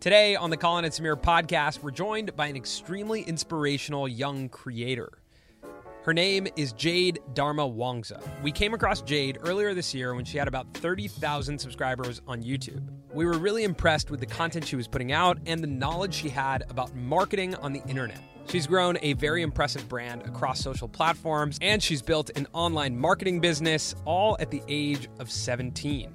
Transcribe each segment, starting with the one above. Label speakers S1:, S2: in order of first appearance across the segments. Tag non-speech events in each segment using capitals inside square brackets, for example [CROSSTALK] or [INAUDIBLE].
S1: Today on the Colin and Samir podcast, we're joined by an extremely inspirational young creator. Her name is Jade Darmawangsa. We came across Jade earlier this year when she had about 30,000 subscribers on YouTube. We were really impressed with the content she was putting out and the knowledge she had about marketing on the internet. She's grown a very impressive brand across social platforms, and she's built an online marketing business all at the age of 17.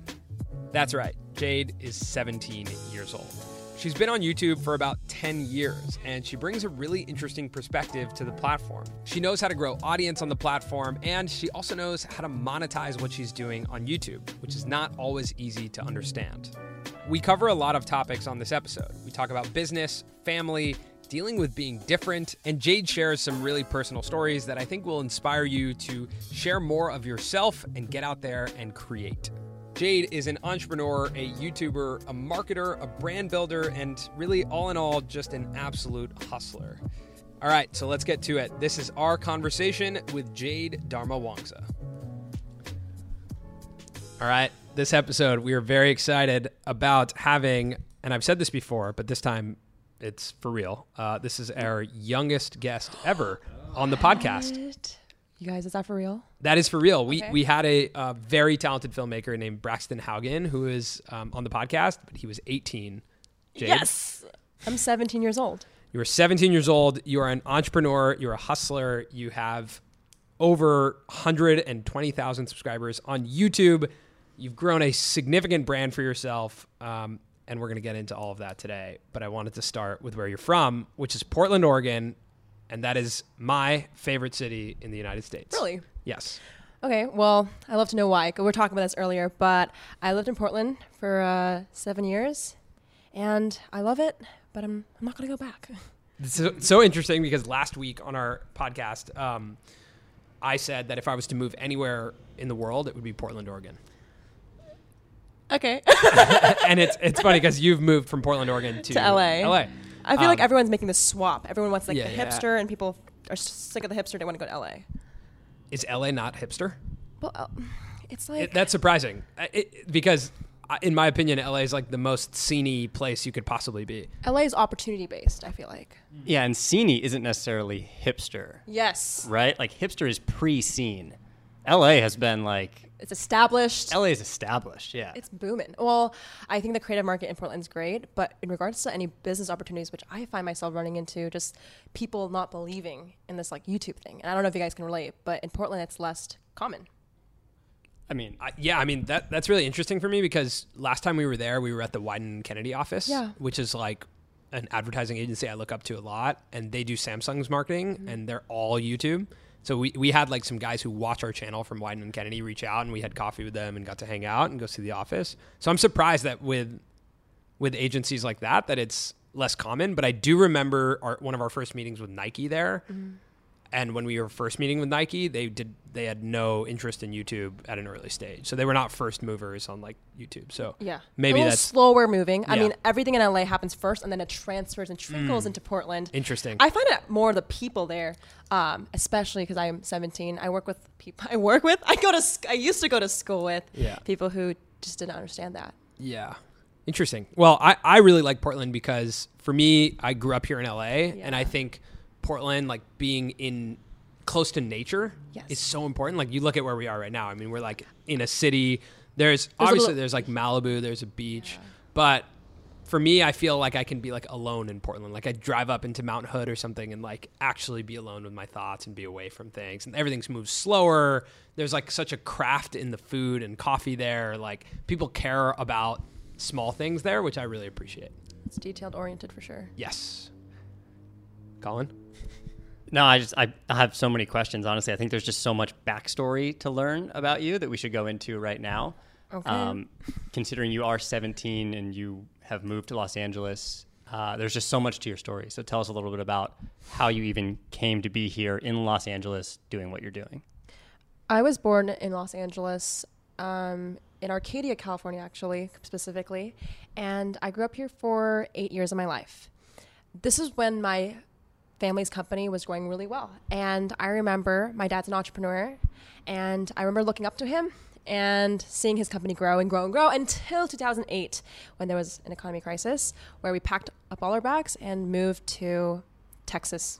S1: That's right, Jade is 17 years old. She's been on YouTube for about 10 years, and she brings a really interesting perspective to the platform. She knows how to grow audience on the platform, and she also knows how to monetize what she's doing on YouTube, which is not always easy to understand. We cover a lot of topics on this episode. We talk about business, family, dealing with being different, and Jade shares some really personal stories that I think will inspire you to share more of yourself and get out there and create. Jade is an entrepreneur, a YouTuber, a marketer, a brand builder, and really, all in all, just an absolute hustler. All right, so let's get to it. This is our conversation with Jade Darmawangsa. All right, this episode, we are very excited about having, and I've said this before, but this time it's for real. Uh, this is our youngest guest ever on the podcast.
S2: You guys, is that for real?
S1: That is for real. We
S2: Okay.
S1: we had a uh, very talented filmmaker named Braxton Haugen who is um, on the podcast, but he was 18. Jade,
S2: Yes. I'm 17 years old.
S1: you are 17 years old. You are an entrepreneur. You're a hustler. You have over 120,000 subscribers on YouTube. You've grown a significant brand for yourself, um, and we're going to get into all of that today. But I wanted to start with where you're from, which is Portland, Oregon, and that is my favorite city in the United States.
S2: Really?
S1: Yes.
S2: Okay, well, I love to know why. We were talking about this earlier, but I lived in Portland for uh, seven years, and I love it, but I'm, I'm not going to go back. [LAUGHS]
S1: It's so, so interesting because last week on our podcast, um, I said that if I was to move anywhere in the world, it would be Portland, Oregon.
S2: Okay. [LAUGHS]
S1: and it's it's funny because you've moved from Portland, Oregon [LAUGHS] to,
S2: To LA.
S1: LA.
S2: I feel like
S1: Um,
S2: everyone's making this swap. Everyone wants like
S1: Yeah,
S2: the
S1: yeah.
S2: hipster, and people are sick of the hipster. They want to go to LA.
S1: Is LA not hipster?
S2: Well, uh, it's like
S1: It, that's surprising it, because, uh, in my opinion, LA is like the most sceney place you could possibly be.
S2: LA is opportunity based. I feel like.
S3: Yeah, and scene isn't necessarily hipster,
S2: Yes,
S3: right? Like hipster is pre-scene. LA has been like
S2: it's established.
S3: LA is established. Yeah.
S2: It's booming. Well, I think the creative market in Portland's great, but in regards to any business opportunities, which I find myself running into, just people not believing in this like YouTube thing. And I don't know if you guys can relate, but in Portland, it's less common.
S3: I mean,
S1: I, yeah, I mean that that's really interesting for me because last time we were there, we were at the Wieden Kennedy office,
S2: Yeah.
S1: which is like an advertising agency I look up to a lot, and they do Samsung's marketing,
S2: Mm-hmm.
S1: and they're all YouTube. So we, we had like some guys who watch our channel from Wieden and Kennedy reach out, and we had coffee with them and got to hang out and go see the office. So I'm surprised that with with agencies like that that it's less common. But I do remember our, one of our first meetings with Nike there.
S2: Mm-hmm.
S1: And when we were first meeting with Nike, they did they had no interest in YouTube at an early stage, so they were not first movers on like YouTube. So
S2: Yeah.
S1: maybe
S2: a
S1: that's
S2: slower moving. I mean, everything in LA happens first, and then it transfers and trickles into Portland.
S1: interesting.
S2: I find it more the people there, um, especially because I'm 17. I work with people. [LAUGHS] I work with. I go to. I used to go to school with
S1: Yeah.
S2: people who just didn't understand that.
S1: yeah, interesting. Well, I I really like Portland because for me, I grew up here in LA, and I think Portland, like being in close to nature,
S2: Yes.
S1: is so important. Like you look at where we are right now. I mean, we're like in a city. There's,
S2: There's
S1: obviously
S2: little-
S1: there's like Malibu, there's a beach, but for me, I feel like I can be like alone in Portland. Like I drive up into Mount Hood or something and like actually be alone with my thoughts and be away from things. And everything's moves slower. There's like such a craft in the food and coffee there. Like people care about small things there, which I really appreciate.
S2: It's detailed oriented for sure.
S1: Yes. Colin?
S3: No, I just I, have so many questions. Honestly, I think there's just so much backstory to learn about you that we should go into right now.
S2: Okay.
S3: considering you are 17 and you have moved to Los Angeles, uh, there's just so much to your story. So tell us a little bit about how you even came to be here in Los Angeles doing what you're doing.
S2: I was born in Los Angeles, um, in Arcadia, California, actually, specifically. And I grew up here for eight years of my life. This is when my family's company was going really well. And I remember my dad's an entrepreneur, and I remember looking up to him. and seeing his company grow and grow and grow until 2008 when there was an economy crisis where we packed up all our bags and moved to Texas.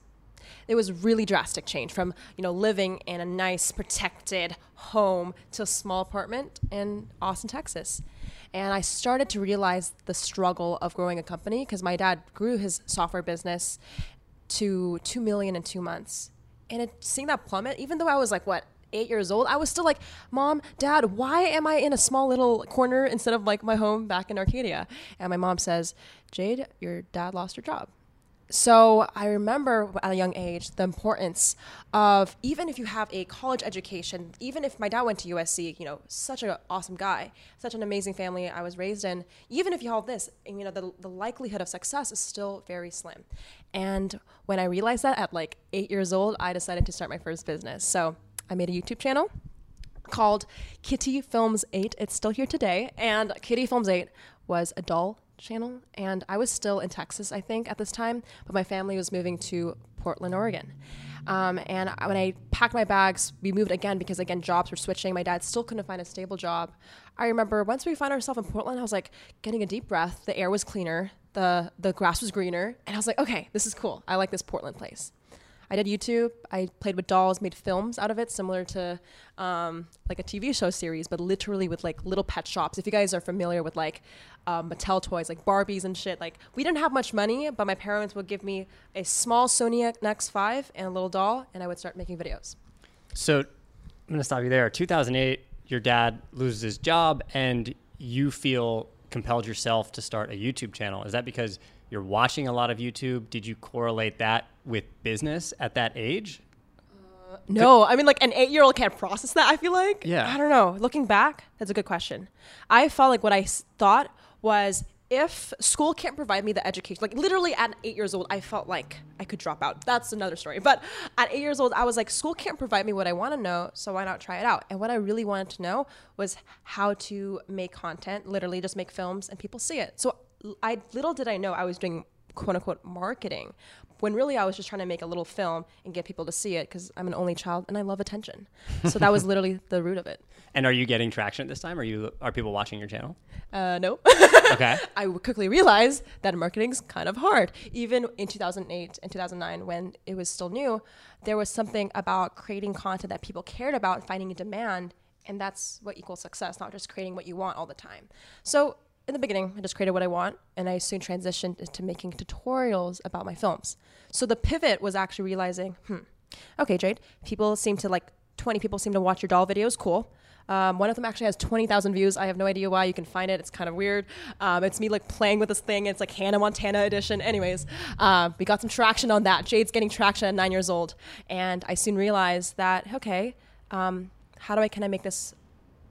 S2: It was really drastic change from, you know, living in a nice protected home to a small apartment in Austin, Texas. And I started to realize the struggle of growing a company because my dad grew his software business to 2 million in 2 months. And it, seeing that plummet even though I was like what eight years old, I was still like, Mom, Dad, why am I in a small little corner instead of like my home back in Arcadia? And my mom says, Jade, your dad lost your job. So I remember at a young age the importance of even if you have a college education, even if my dad went to USC, you know, such an awesome guy, such an amazing family I was raised in, even if you hold this, you know, the, the likelihood of success is still very slim. And when I realized that at like eight years old, I decided to start my first business. So I made a YouTube channel called Kitty Films 8. It's still here today. And Kitty Films 8 was a doll channel. And I was still in Texas, I think, at this time, but my family was moving to Portland, Oregon. Um, and when I packed my bags, we moved again because, again, jobs were switching. My dad still couldn't find a stable job. I remember once we found ourselves in Portland, I was like getting a deep breath. The air was cleaner, the, the grass was greener. And I was like, okay, this is cool. I like this Portland place. I did YouTube. I played with dolls, made films out of it, similar to um, like a TV show series, but literally with like little pet shops. If you guys are familiar with like um, Mattel toys, like Barbies and shit, like we didn't have much money, but my parents would give me a small Sony NX5 and a little doll, and I would start making videos.
S3: So I'm to stop you there. 2008, your dad loses his job, and you feel compelled yourself to start a YouTube channel. Is that because you're watching a lot of YouTube? Did you correlate that with business at that age?
S2: Uh, no, I mean, like an eight year old can't process that, I feel like.
S3: Yeah.
S2: I don't know. Looking back, that's a good question. I felt like what I thought was if school can't provide me the education, like literally at eight years old, I felt like I could drop out. That's another story. But at eight years old, I was like, school can't provide me what I want to know, so why not try it out? And what I really wanted to know was how to make content, literally just make films and people see it. So I little did I know I was doing quote unquote marketing when really I was just trying to make a little film and get people to see it because I'm an only child and I love attention. So that was [LAUGHS] literally the root of it.
S3: And are you getting traction at this time? Are you are people watching your channel?
S2: Uh, no.
S3: okay. [LAUGHS]
S2: I quickly realized that marketing's kind of hard. Even in 2008 and 2009, when it was still new, there was something about creating content that people cared about, and finding a demand, and that's what equals success, not just creating what you want all the time. So in the beginning, I just created what I want, and I soon transitioned into making tutorials about my films. So the pivot was actually realizing, hmm, okay, Jade, people seem to like 20 people seem to watch your doll videos. Cool. Um, one of them actually has 20,000 views. I have no idea why. You can find it. It's kind of weird. Um, it's me like playing with this thing. It's like Hannah Montana edition. Anyways, uh, we got some traction on that. Jade's getting traction at nine years old, and I soon realized that okay, um, how do I can I make this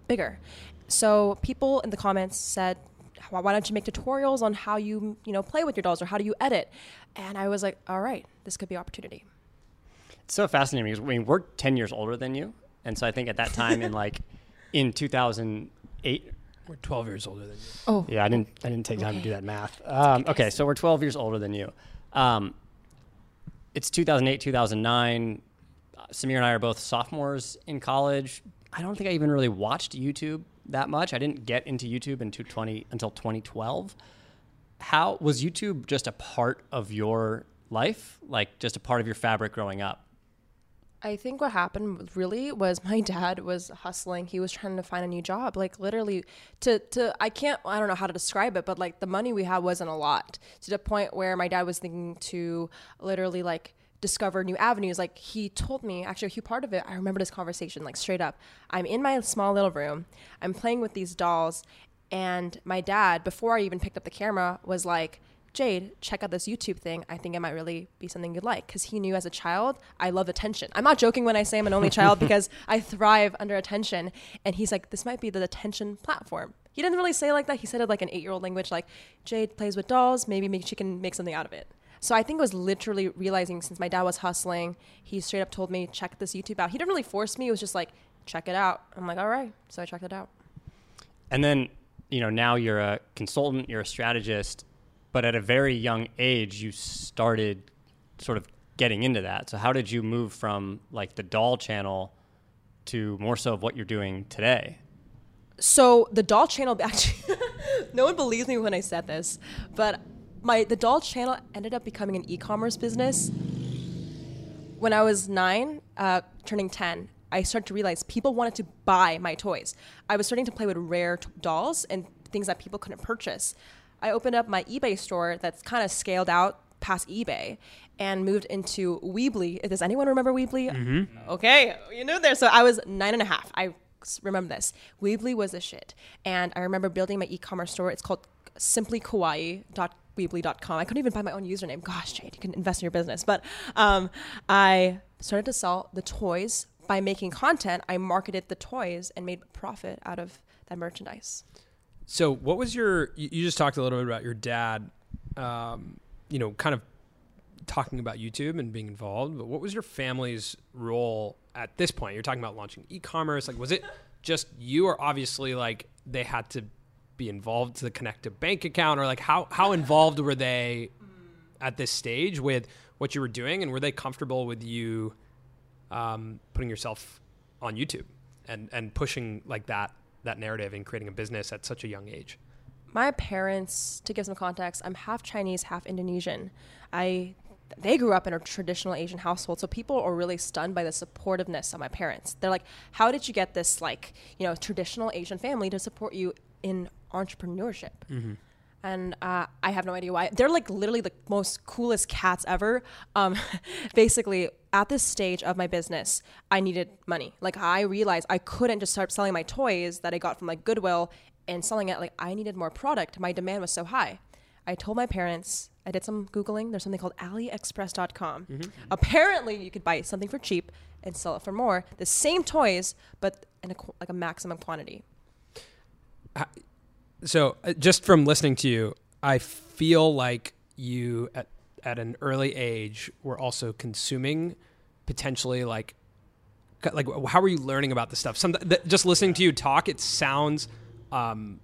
S2: bigger? So people in the comments said why don't you make tutorials on how you you know play with your dolls or how do you edit? And i was like all right this could be opportunity.
S3: It's so fascinating because i mean we're 10 years older than you. And so i think at that time in like [LAUGHS] in 2008
S1: we're 12 years older than you.
S2: Oh.
S3: Yeah i didn't i didn't take time okay. to do that math. Um, okay so we're 12 years older than you. Um, it's 2008 2009 samir and i are both sophomores in college. I don't think i even really watched youtube that much. I didn't get into YouTube in 20, until 2012. How was YouTube just a part of your life, like just a part of your fabric growing up?
S2: I think what happened really was my dad was hustling. He was trying to find a new job. Like literally to to I can't I don't know how to describe it, but like the money we had wasn't a lot. To the point where my dad was thinking to literally like discover new avenues. Like he told me, actually, a huge part of it, I remember this conversation, like straight up. I'm in my small little room, I'm playing with these dolls, and my dad, before I even picked up the camera, was like, Jade, check out this YouTube thing. I think it might really be something you'd like. Because he knew as a child, I love attention. I'm not joking when I say I'm an only child [LAUGHS] because I thrive under attention. And he's like, this might be the attention platform. He didn't really say like that. He said it like an eight year old language, like, Jade plays with dolls. Maybe she can make something out of it. So I think it was literally realizing since my dad was hustling, he straight up told me, check this YouTube out. He didn't really force me. It was just like, check it out. I'm like, all right. So I checked it out.
S3: And then, you know, now you're a consultant, you're a strategist, but at a very young age, you started sort of getting into that. So how did you move from like the doll channel to more so of what you're doing today?
S2: so the doll channel [LAUGHS] actually no one believes me when I said this, but my the doll channel ended up becoming an e-commerce business. When I was nine, uh, turning ten, I started to realize people wanted to buy my toys. I was starting to play with rare t- dolls and things that people couldn't purchase. I opened up my eBay store that's kind of scaled out past eBay and moved into Weebly. Does anyone remember Weebly? Okay, you knew there. So I was nine and a half. I remember this. Weebly was a shit. And I remember building my e-commerce store. It's called simplykawaii.weebly.com. I couldn't even buy my own username. Gosh, Jade, you can invest in your business. But um, I started to sell the toys by making content. I marketed the toys and made profit out of that merchandise.
S1: So, what was your? You you just talked a little bit about your dad. Um, you know, kind of talking about YouTube and being involved. But what was your family's role at this point? You're talking about launching e-commerce. Like, was it just you, or obviously like they had to be involved to connect a bank account, or like how how involved were they at this stage with what you were doing, and were they comfortable with you um, putting yourself on YouTube and and pushing like that that narrative and creating a business at such a young age?
S2: my parents to give some context i'm half chinese half indonesian i they grew up in a traditional asian household so people are really stunned by the supportiveness of my parents they're like how did you get this like you know traditional asian family to support you in entrepreneurship and uh, I have no idea why. They're like literally the most coolest cats ever. Um, [LAUGHS] basically, at this stage of my business, I needed money. Like I realized I couldn't just start selling my toys that I got from like Goodwill and selling it. Like I needed more product. My demand was so high. I told my parents. I did some googling. There's something called AliExpress.com. Apparently, you could buy something for cheap and sell it for more. The same toys, but in a, like a maximum quantity.
S1: So, uh, just from listening to you, I feel like you at at an early age were also consuming potentially like like how were you learning about this stuff? Some th- just listening to you talk, it sounds um,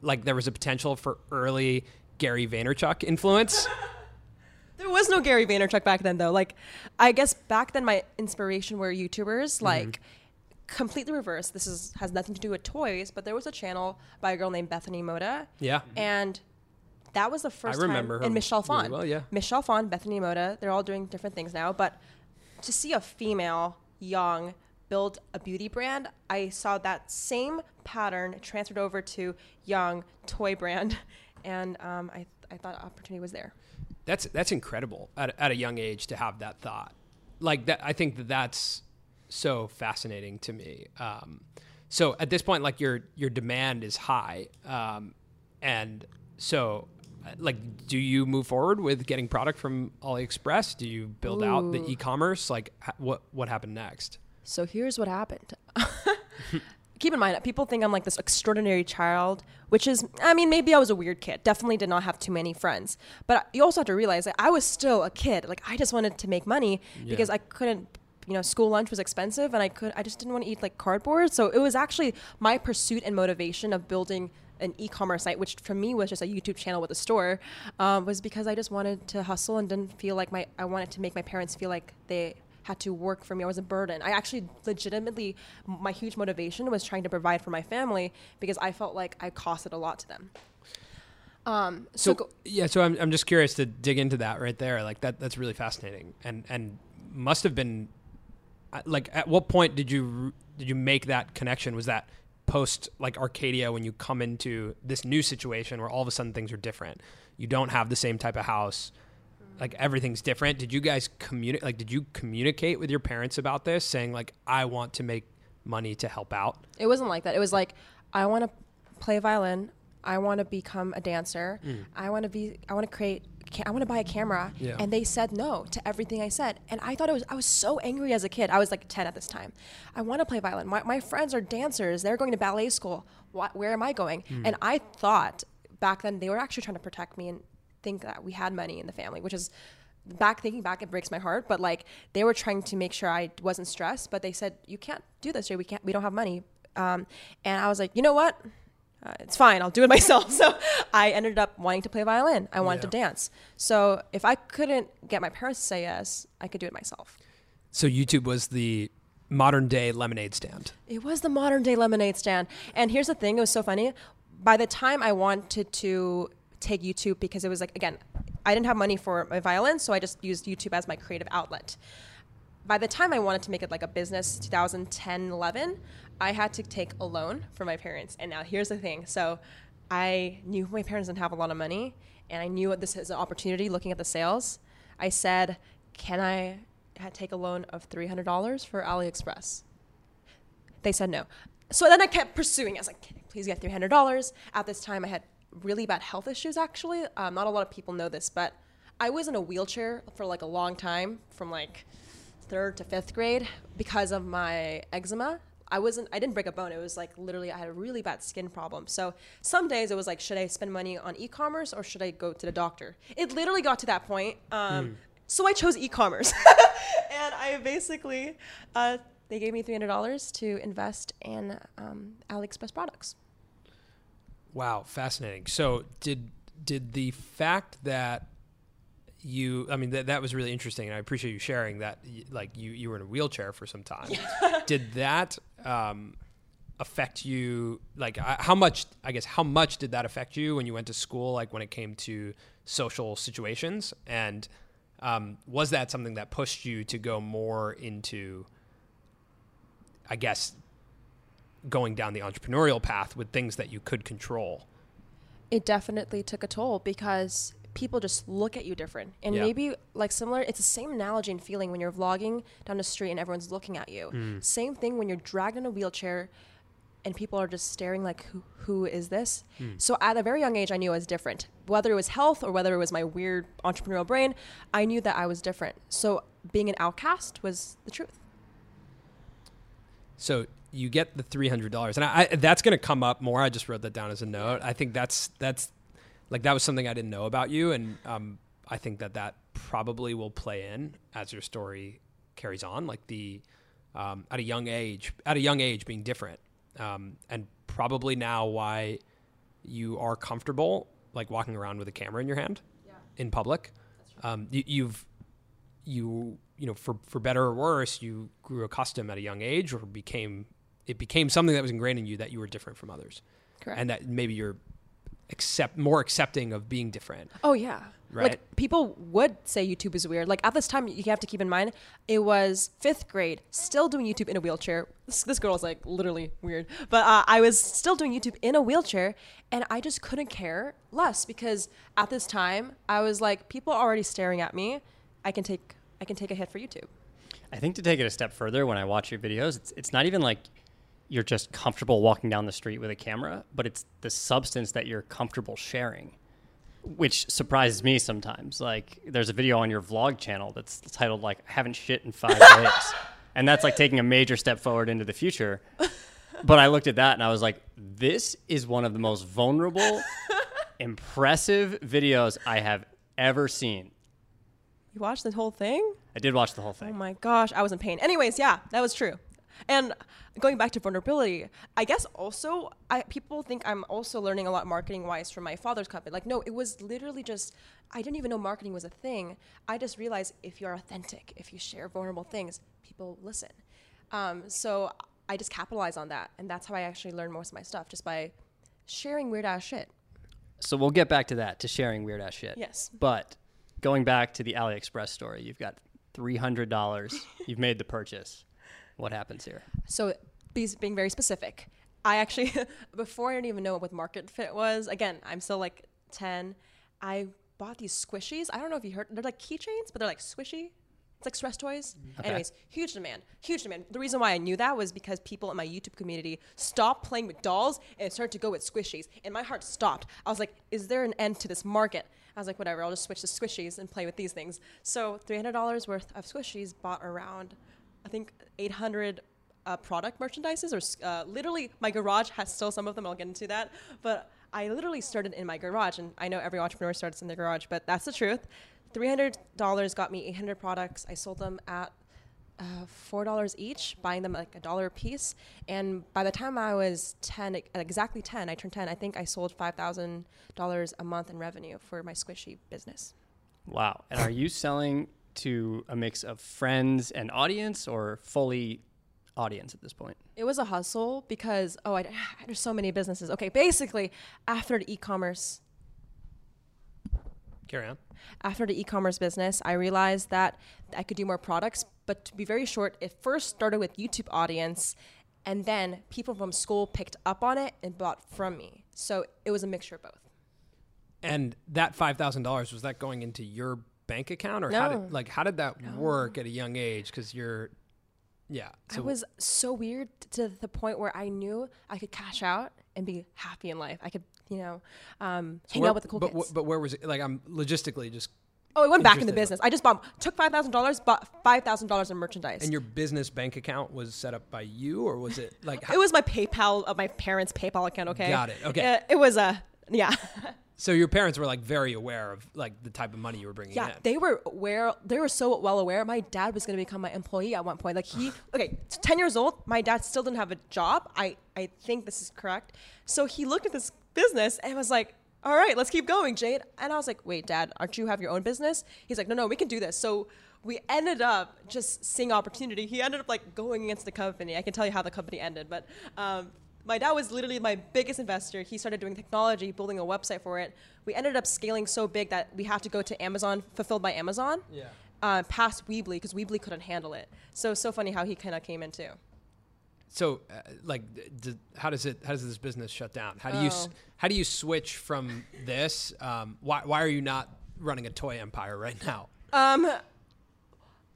S1: like there was a potential for early Gary Vaynerchuk influence. [LAUGHS]
S2: There was no Gary Vaynerchuk back then, though. Like, I guess back then my inspiration were YouTubers, like completely reverse. This is has nothing to do with toys, but there was a channel by a girl named Bethany Mota,
S1: Yeah.
S2: and that was the first I
S1: remember
S2: time.
S1: her
S2: And Michelle
S1: really
S2: Phan,
S1: well, yeah.
S2: Michelle Phan, Bethany Mota, they're all doing different things now, but to see a female, young, build a beauty brand, I saw that same pattern transferred over to young toy brand, [LAUGHS] and um, I I thought opportunity was there.
S1: That's that's incredible at, at a young age to have that thought. Like that, I think that that's so fascinating to me. Um, so at this point, like your your demand is high, um, and so uh, like, do you move forward with getting product from AliExpress? Do you build out the e-commerce? Like, ha- what what happened next?
S2: So here's what happened. [LAUGHS] Keep in mind, people think I'm like this extraordinary child, which is, I mean, maybe I was a weird kid. Definitely did not have too many friends. But you also have to realize that I was still a kid. Like, I just wanted to make money because I couldn't, you know, school lunch was expensive and I could, I just didn't want to eat like cardboard. So it was actually my pursuit and motivation of building an e-commerce site, which for me was just a YouTube channel with a store, um, was because I just wanted to hustle and didn't feel like my, I wanted to make my parents feel like they had to work for me. I was a burden. I actually legitimately, my huge motivation was trying to provide for my family because I felt like I costed a lot to them. Um, so,
S1: So
S2: go,
S1: yeah, so I'm I'm just curious to dig into that right there. Like that that's really fascinating, and and must have been like at what point did you did you make that connection? Was that post like Arcadia when you come into this new situation where all of a sudden things are different? You don't have the same type of house. Like everything's different. Did you guys communicate? Like, did you communicate with your parents about this, saying like, "I want to make money to help out"?
S2: it wasn't like that. It was like, I want to play violin. I want to become a dancer. I want to be, I want to create, I want to buy a camera.
S1: Yeah.
S2: And they said no to everything I said. And I thought it was, I was so angry as a kid. I was like 10 at this time. I want to play violin. My, my friends are dancers. They're going to ballet school. What, where am I going? And I thought back then they were actually trying to protect me and think that we had money in the family, which is back thinking back, it breaks my heart. But like they were trying to make sure I wasn't stressed, but they said, you can't do this. We can't, we don't have money. Um, and I was like, you know what? Uh, it's fine. I'll do it [LAUGHS] myself. So I ended up wanting to play violin. I wanted to dance. So if I couldn't get my parents to say yes, I could do it myself.
S1: So YouTube was the modern day lemonade stand.
S2: It was the modern day lemonade stand. And here's the thing, it was so funny. By the time I wanted to take YouTube because it was like again, I didn't have money for my violin, so I just used YouTube as my creative outlet. By the time I wanted to make it like a business, 2010, 11, I had to take a loan from my parents. And now here's the thing. So I knew my parents didn't have a lot of money, and I knew this is an opportunity looking at the sales. I said, Can I take a loan of $300 for AliExpress? They said no. So then I kept pursuing. I was like, please get $300. At this time, I had really bad health issues, actually. Um, not a lot of people know this, but I was in a wheelchair for like a long time, from like third to fifth grade, because of my eczema. I wasn't, I didn't break a bone. It was like literally, I had a really bad skin problem. So some days it was like, should I spend money on e commerce or should I go to the doctor? It literally got to that point. Um, mm. So I chose e commerce. [LAUGHS] and I basically, uh, they gave me $300 to invest in um, AliExpress products.
S1: Wow, fascinating. So did did the fact that you i mean that that was really interesting and i appreciate you sharing that like you you were in a wheelchair for some time did that um, affect you like how much i guess how much did that affect you when you went to school like when it came to social situations? And um, was that something that pushed you to go more into i guess going down the entrepreneurial path with things that you could control?
S2: It definitely took a toll because people just look at you different. And yeah. maybe like similar, it's the same analogy and feeling when you're vlogging down the street and everyone's looking at you. Mm. Same thing when you're dragged in a wheelchair and people are just staring like, who, who is this? Mm. So at a very young age, I knew I was different. Whether it was health or whether it was my weird entrepreneurial brain, I knew that I was different. So being an outcast was the truth.
S1: So you get the three hundred dollars, and I, I that's going to come up more. I just wrote that down as a note. I think that's that's like that was something I didn't know about you, and um, I think that that probably will play in as your story carries on. Like the um, at a young age, at a young age, being different, um, and probably now why you are comfortable like walking around with a camera in your hand yeah. in public. Um, you, you've you you know for for better or worse, you grew accustomed at a young age, or became it became something that was ingrained in you that you were different from others.
S2: Correct.
S1: And that maybe you're accept more accepting of being different.
S2: Oh yeah.
S1: Right.
S2: Like people would say YouTube is weird. Like at this time, you have to keep in mind it was fifth grade, still doing YouTube in a wheelchair. This, this girl is like literally weird, but uh, I was still doing YouTube in a wheelchair, and I just couldn't care less because at this time I was like, people are already staring at me. I can take I can take a hit for YouTube.
S3: I think to take it a step further, when I watch your videos, it's it's not even like you're just comfortable walking down the street with a camera, but it's the substance that you're comfortable sharing, which surprises me sometimes. Like there's a video on your vlog channel that's titled like "I haven't shit in five [LAUGHS] days," and that's like taking a major step forward into the future. But I looked at that and I was like, this is one of the most vulnerable, [LAUGHS] impressive videos I have ever seen.
S2: You watched the whole thing?
S3: I did watch the whole thing.
S2: Oh my gosh, I was in pain. Anyways, yeah, that was true. And going back to vulnerability, I guess also I, people think I'm also learning a lot marketing wise from my father's company. Like, no, it was literally just I didn't even know marketing was a thing. I just realized if you're authentic, if you share vulnerable things, people listen. Um, so I just capitalize on that, and that's how I actually learn most of my stuff, just by sharing weird ass shit.
S3: So we'll get back to that, to sharing weird ass shit.
S2: Yes.
S3: But going back to the AliExpress story, you've got three hundred dollars. you've made the purchase. What happens here?
S2: So, being very specific, I actually, [LAUGHS] before I didn't even know what market fit was, again, I'm still like 10. I bought these squishies. I don't know if you heard, they're like keychains, but they're like squishy. It's like stress toys. Mm-hmm. Okay. Anyways, huge demand, huge demand. The reason why I knew that was because people in my YouTube community stopped playing with dolls and started to go with squishies. And my heart stopped. I was like, is there an end to this market? I was like, whatever, I'll just switch to squishies and play with these things. So $300 worth of squishies bought around I think 800 uh, product merchandises, or uh, literally my garage has still some of them. I'll get into that, but I literally started in my garage, and I know every entrepreneur starts in their garage, but that's the truth. Three hundred dollars got me 800 products. I sold them at uh, four dollars each, buying them like a dollar a piece. And by the time I was 10, exactly 10, I turned 10. I think I sold five thousand dollars a month in revenue for my squishy business.
S3: Wow! And are you selling to a mix of friends and audience or fully audience at this point?
S2: It was a hustle because oh, I, [SIGHS] there's so many businesses. Okay, basically, after the e-commerce,
S1: Carry on.
S2: after the e-commerce business, I realized that I could do more products. But to be very short, it first started with YouTube audience, and then people from school picked up on it and bought from me. So it was a mixture of both.
S1: And that five thousand dollars was that going into your bank account, or how did like how did that work at a young age? Because you're, yeah.
S2: I was so weird to the point where I knew I could cash out and be happy in life. I could, you know, um,
S1: so
S2: hang
S1: where-
S2: out with the cool
S1: but,
S2: kids.
S1: but where was it? Like I'm logistically just,
S2: oh, it went back in the business. I just bought, took five thousand dollars, bought five thousand dollars in merchandise.
S1: and your business bank account was set up by you, or was it like? How,
S2: it was my PayPal of my parents' PayPal account. Okay,
S1: Got it. Okay.
S2: Uh, it was a yeah. [LAUGHS]
S1: so your parents were like very aware of like the type of money you were bringing
S2: Yeah,
S1: in.
S2: they were aware. They were so well aware. My dad was going to become my employee at one point. Like he, [SIGHS] okay, ten years old. My dad still didn't have a job. I, I think this is correct. So he looked at this business and was like, "All right, let's keep going, Jade." And I was like, "Wait, Dad, aren't you have your own business?" He's like, "No, no, we can do this." So we ended up just seeing opportunity. He ended up like going against the company. I can tell you how the company ended, but. Um, my dad was literally my biggest investor. He started doing technology, building a website for it. We ended up scaling so big that we had to go to Amazon, fulfilled by Amazon,
S1: Yeah.
S2: uh, past Weebly because Weebly couldn't handle it. So so funny how he kind of came in too.
S1: So, uh, like, d- how does it? How does this business shut down? How do you? s-
S2: Oh.
S1: How do you switch from this? Um, why? Why are you not running a toy empire right now?
S2: Um,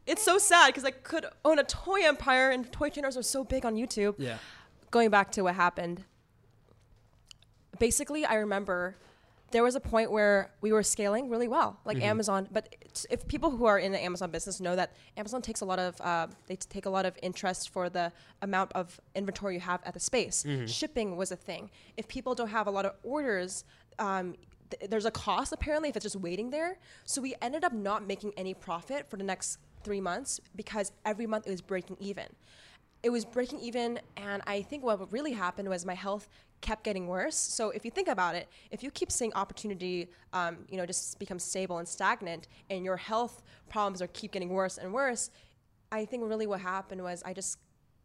S2: it's so sad because I could own a toy empire and toy channels are so big on YouTube.
S1: Yeah.
S2: Going back to what happened, basically, I remember there was a point where we were scaling really well, like Amazon. But if people who are in the Amazon business know that Amazon takes a lot of, uh, they t- take a lot of interest for the amount of inventory you have at the space. Shipping was a thing. If people don't have a lot of orders, um, th- there's a cost apparently if it's just waiting there. So we ended up not making any profit for the next three months because every month it was breaking even it was breaking even and i think what really happened was my health kept getting worse. So if you think about it if you keep seeing opportunity um, you know just become stable and stagnant and your health problems are keep getting worse and worse i think really what happened was i just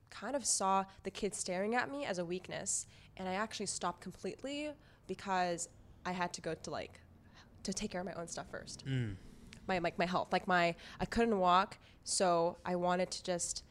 S2: kind of saw the kids staring at me as a weakness and i actually stopped completely because i had to go to like to take care of my own stuff first. My like my health like my i couldn't walk so i wanted to just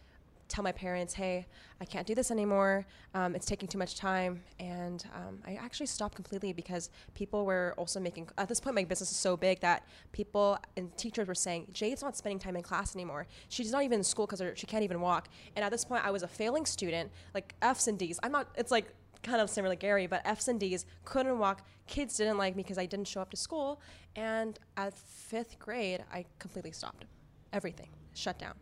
S2: tell my parents hey i can't do this anymore um, it's taking too much time and um, i actually stopped completely because people were also making at this point my business is so big that people and teachers were saying jade's not spending time in class anymore she's not even in school because she can't even walk and at this point i was a failing student like f's and d's i'm not it's like kind of similar to Gary, but F's and D's couldn't walk. Kids didn't like me because I didn't show up to school. And at fifth grade, I completely stopped. Everything shut down.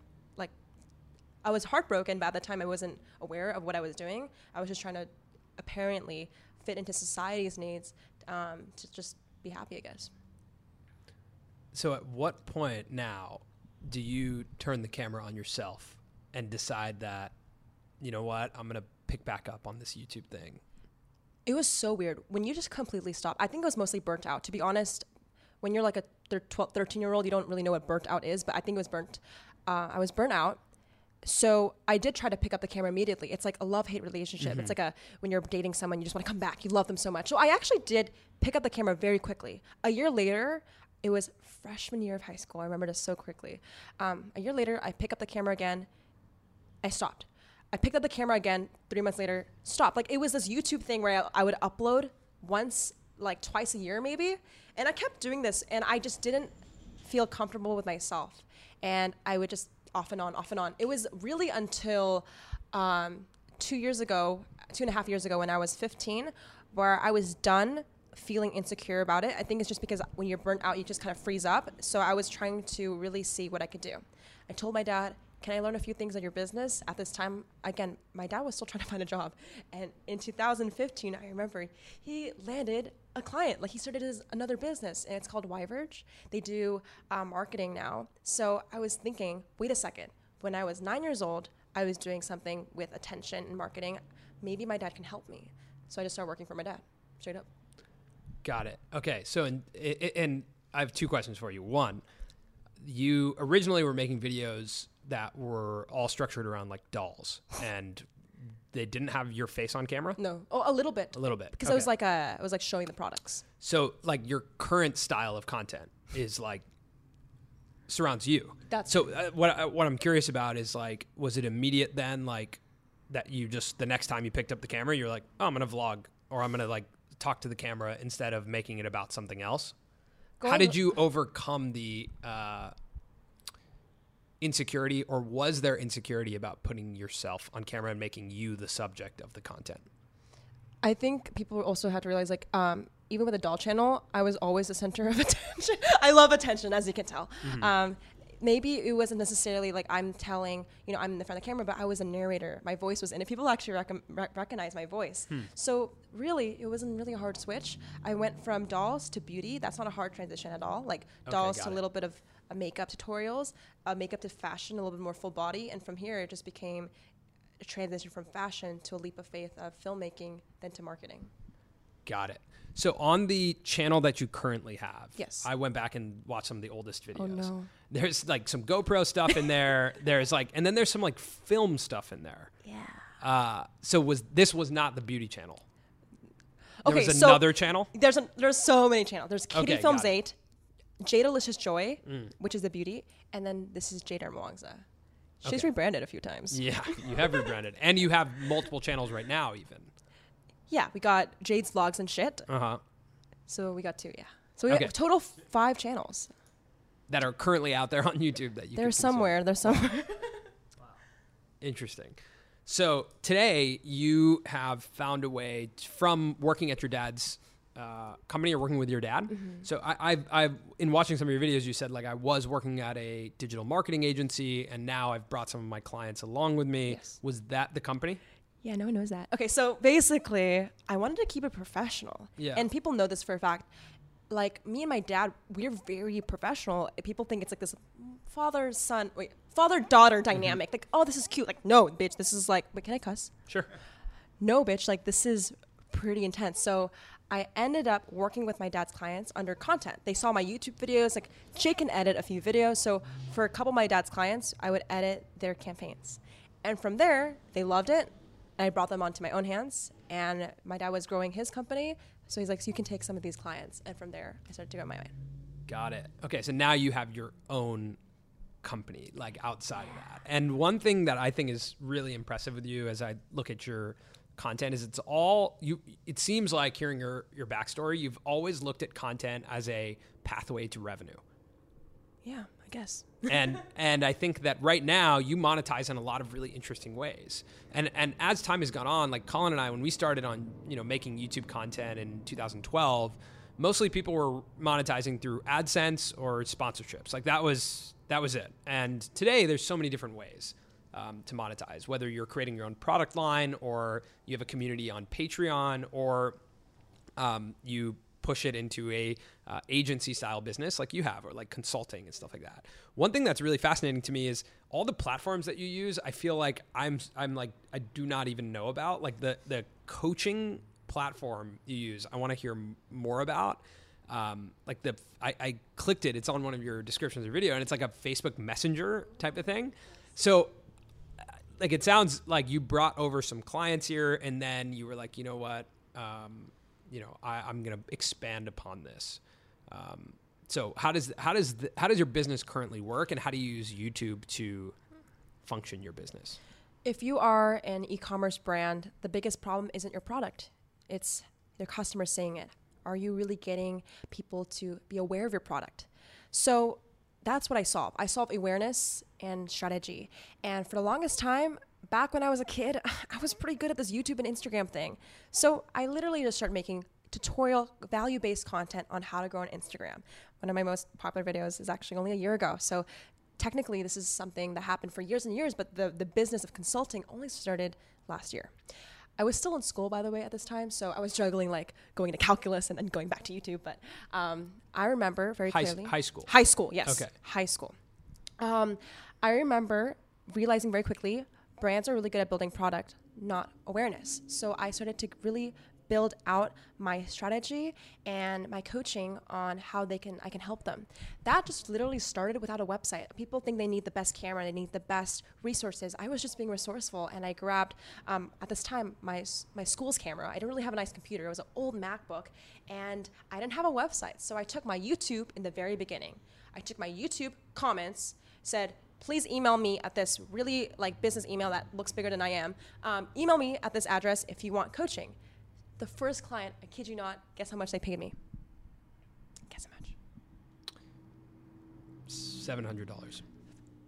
S2: I was heartbroken, but at the time I wasn't aware of what I was doing. I was just trying to apparently fit into society's needs um, to just be happy, I guess.
S1: So, at what point now do you turn the camera on yourself and decide that, you know what, I'm gonna pick back up on this YouTube thing?
S2: It was so weird when you just completely stop. I think I was mostly burnt out. To be honest, when you're like a thir- 12, 13 year old, you don't really know what burnt out is, but I think it was burnt. Uh, I was burnt out. So I did try to pick up the camera immediately. It's like a love hate relationship. It's like a when you're dating someone, you just want to come back. You love them so much. So I actually did pick up the camera very quickly. A year later, it was freshman year of high school. I remember this so quickly. Um, a year later, I pick up the camera again. I stopped. I picked up the camera again three months later, stopped. Like it was this YouTube thing where I, I would upload once, like twice a year maybe. And I kept doing this and I just didn't feel comfortable with myself. And I would just off and on, off and on. It was really until um, two years ago, two and a half years ago when I was 15, where I was done feeling insecure about it. I think it's just because when you're burnt out, you just kind of freeze up. So I was trying to really see what I could do. I told my dad, can I learn a few things on your business? At this time, again, my dad was still trying to find a job. And in 2015, I remember he landed a client. Like he started his another business, and it's called Wyverge. They do uh, marketing now. So I was thinking, wait a second. When I was nine years old, I was doing something with attention and marketing. Maybe my dad can help me. So I just started working for my dad, straight up.
S1: Got it. Okay. So, and, and I have two questions for you. One, you originally were making videos that were all structured around like dolls [SIGHS] and they didn't have your face on camera?
S2: No, oh, a little bit.
S1: A little bit.
S2: because I was
S1: Okay.
S2: like a, it was like showing the products.
S1: So like your current style of content is like surrounds you.
S2: That's-
S1: so. Uh, what uh, what I'm curious about is like, was it immediate then, like that you just the next time you picked up the camera, you're like, oh, I'm gonna vlog or I'm gonna like talk to the camera instead of making it about something else. How
S2: Going-
S1: did you overcome the uh, insecurity, or was there insecurity about putting yourself on camera and making you the subject of the content?
S2: I think people also have to realize, like, um, even with a doll channel, I was always the center of [LAUGHS] attention. I love attention, as you can tell. Um, maybe it wasn't necessarily like I'm telling, you know, I'm in the front of the camera, but I was a narrator. My voice was in it. People actually rec- rec- recognize my voice. So really, it wasn't really a hard switch. I went from dolls to beauty. That's not a hard transition at all. Like
S1: Okay,
S2: dolls to a little bit of uh, makeup tutorials, uh, makeup to fashion, a little bit more full body, and from here it just became a transition from fashion to a leap of faith of filmmaking, then to marketing.
S1: Got it. So on the channel that you currently have,
S2: Yes.
S1: I went back and watched some of the oldest videos.
S2: Oh, no.
S1: There's like some GoPro stuff in there. [LAUGHS] there's like, and then there's some like film stuff in there.
S2: Yeah.
S1: Uh, so was this was not the beauty channel? There
S2: Okay,
S1: was
S2: so-
S1: another channel.
S2: There's a, there's so many channels. There's Kitty
S1: Okay,
S2: Films
S1: got it.
S2: 8, Jade Delicious Joy, which is the beauty, and then this is Jade Darmawangsa. She's
S1: Okay.
S2: rebranded a few times.
S1: Yeah, you have rebranded, and you have multiple channels right now, even.
S2: Yeah, we got Jade's Vlogs and shit.
S1: Uh huh.
S2: So we got two, yeah. So we
S1: Okay.
S2: got total f- five channels.
S1: That are currently out there on YouTube that you.
S2: They're somewhere. They're somewhere. [LAUGHS]
S1: Interesting. So today you have found a way t- from working at your dad's uh, company or working with your dad.
S2: Mm-hmm.
S1: So I, I've, I've in watching some of your videos, you said like I was working at a digital marketing agency, and now I've brought some of my clients along with me.
S2: Yes.
S1: Was that the company?
S2: Yeah, no one knows that. Okay, so basically, I wanted to keep it professional.
S1: Yeah.
S2: And people know this for a fact. Like me and my dad, we're very professional. People think it's like this father son, wait, father daughter dynamic. Like, oh, this is cute. Like, no, bitch, this is like, wait, can I cuss?
S1: Sure.
S2: no, bitch, like this is pretty intense. So I ended up working with my dad's clients under content. They saw my YouTube videos, like Jake can edit a few videos. So for a couple of my dad's clients, I would edit their campaigns. And from there, they loved it. And I brought them onto my own hands. And my dad was growing his company. So he's like, so you can take some of these clients. And from there, I started to go my way.
S1: Got it. Okay, so now you have your own company, like outside of that. And one thing that I think is really impressive with you as I look at your content is it's all you it seems like hearing your your backstory, you've always looked at content as a pathway to revenue.
S2: Yeah, I guess. [LAUGHS]
S1: and and I think that right now you monetize in a lot of really interesting ways. And and as time has gone on, like Colin and I, when we started on you know making YouTube content in 2012, mostly people were monetizing through AdSense or sponsorships. Like that was that was it. And today there's so many different ways. Um, to monetize, whether you're creating your own product line or you have a community on Patreon or um, you push it into a uh, agency style business like you have or like consulting and stuff like that. One thing that's really fascinating to me is all the platforms that you use i feel like i'm i'm like i do not even know about. Like the the coaching platform you use i want to hear more about. Um, like the I, I clicked it it's on one of your descriptions of video and it's like a facebook messenger type of thing. So like it sounds like you brought over some clients here and then you were like you know what um, you know I, i'm going to expand upon this um, so how does how does the, how does your business currently work and how do you use youtube to function your business
S2: If you are an e-commerce brand, the biggest problem isn't your product. It's your customers saying it. Are you really getting people to be aware of your product? So that's what I solve. I solve awareness and strategy. And for the longest time, back when I was a kid, [LAUGHS] I was pretty good at this YouTube and Instagram thing. So I literally just started making tutorial value-based content on how to grow on Instagram. One of my most popular videos is actually only a year ago. So technically this is something that happened for years and years, but the, the business of consulting only started last year. I was still in school, by the way, at this time, so I was juggling like going to calculus and then going back to YouTube. But um, I remember very
S1: High s-
S2: clearly.
S1: high school.
S2: High school, yes.
S1: Okay.
S2: High school. Um, I remember realizing very quickly brands are really good at building product, not awareness. So I started to really build out my strategy and my coaching on how they can I can help them. That just literally started without a website. People think they need the best camera, they need the best resources. I was just being resourceful, and I grabbed um, at this time my my school's camera. I didn't really have a nice computer. It was an old MacBook, and I didn't have a website. So I took my YouTube in the very beginning. I took my YouTube comments, said please email me at this really like business email that looks bigger than I am. Um, email me at this address if you want coaching. The first client, I kid you not, guess how much they paid me? Guess how much?
S1: Seven hundred dollars.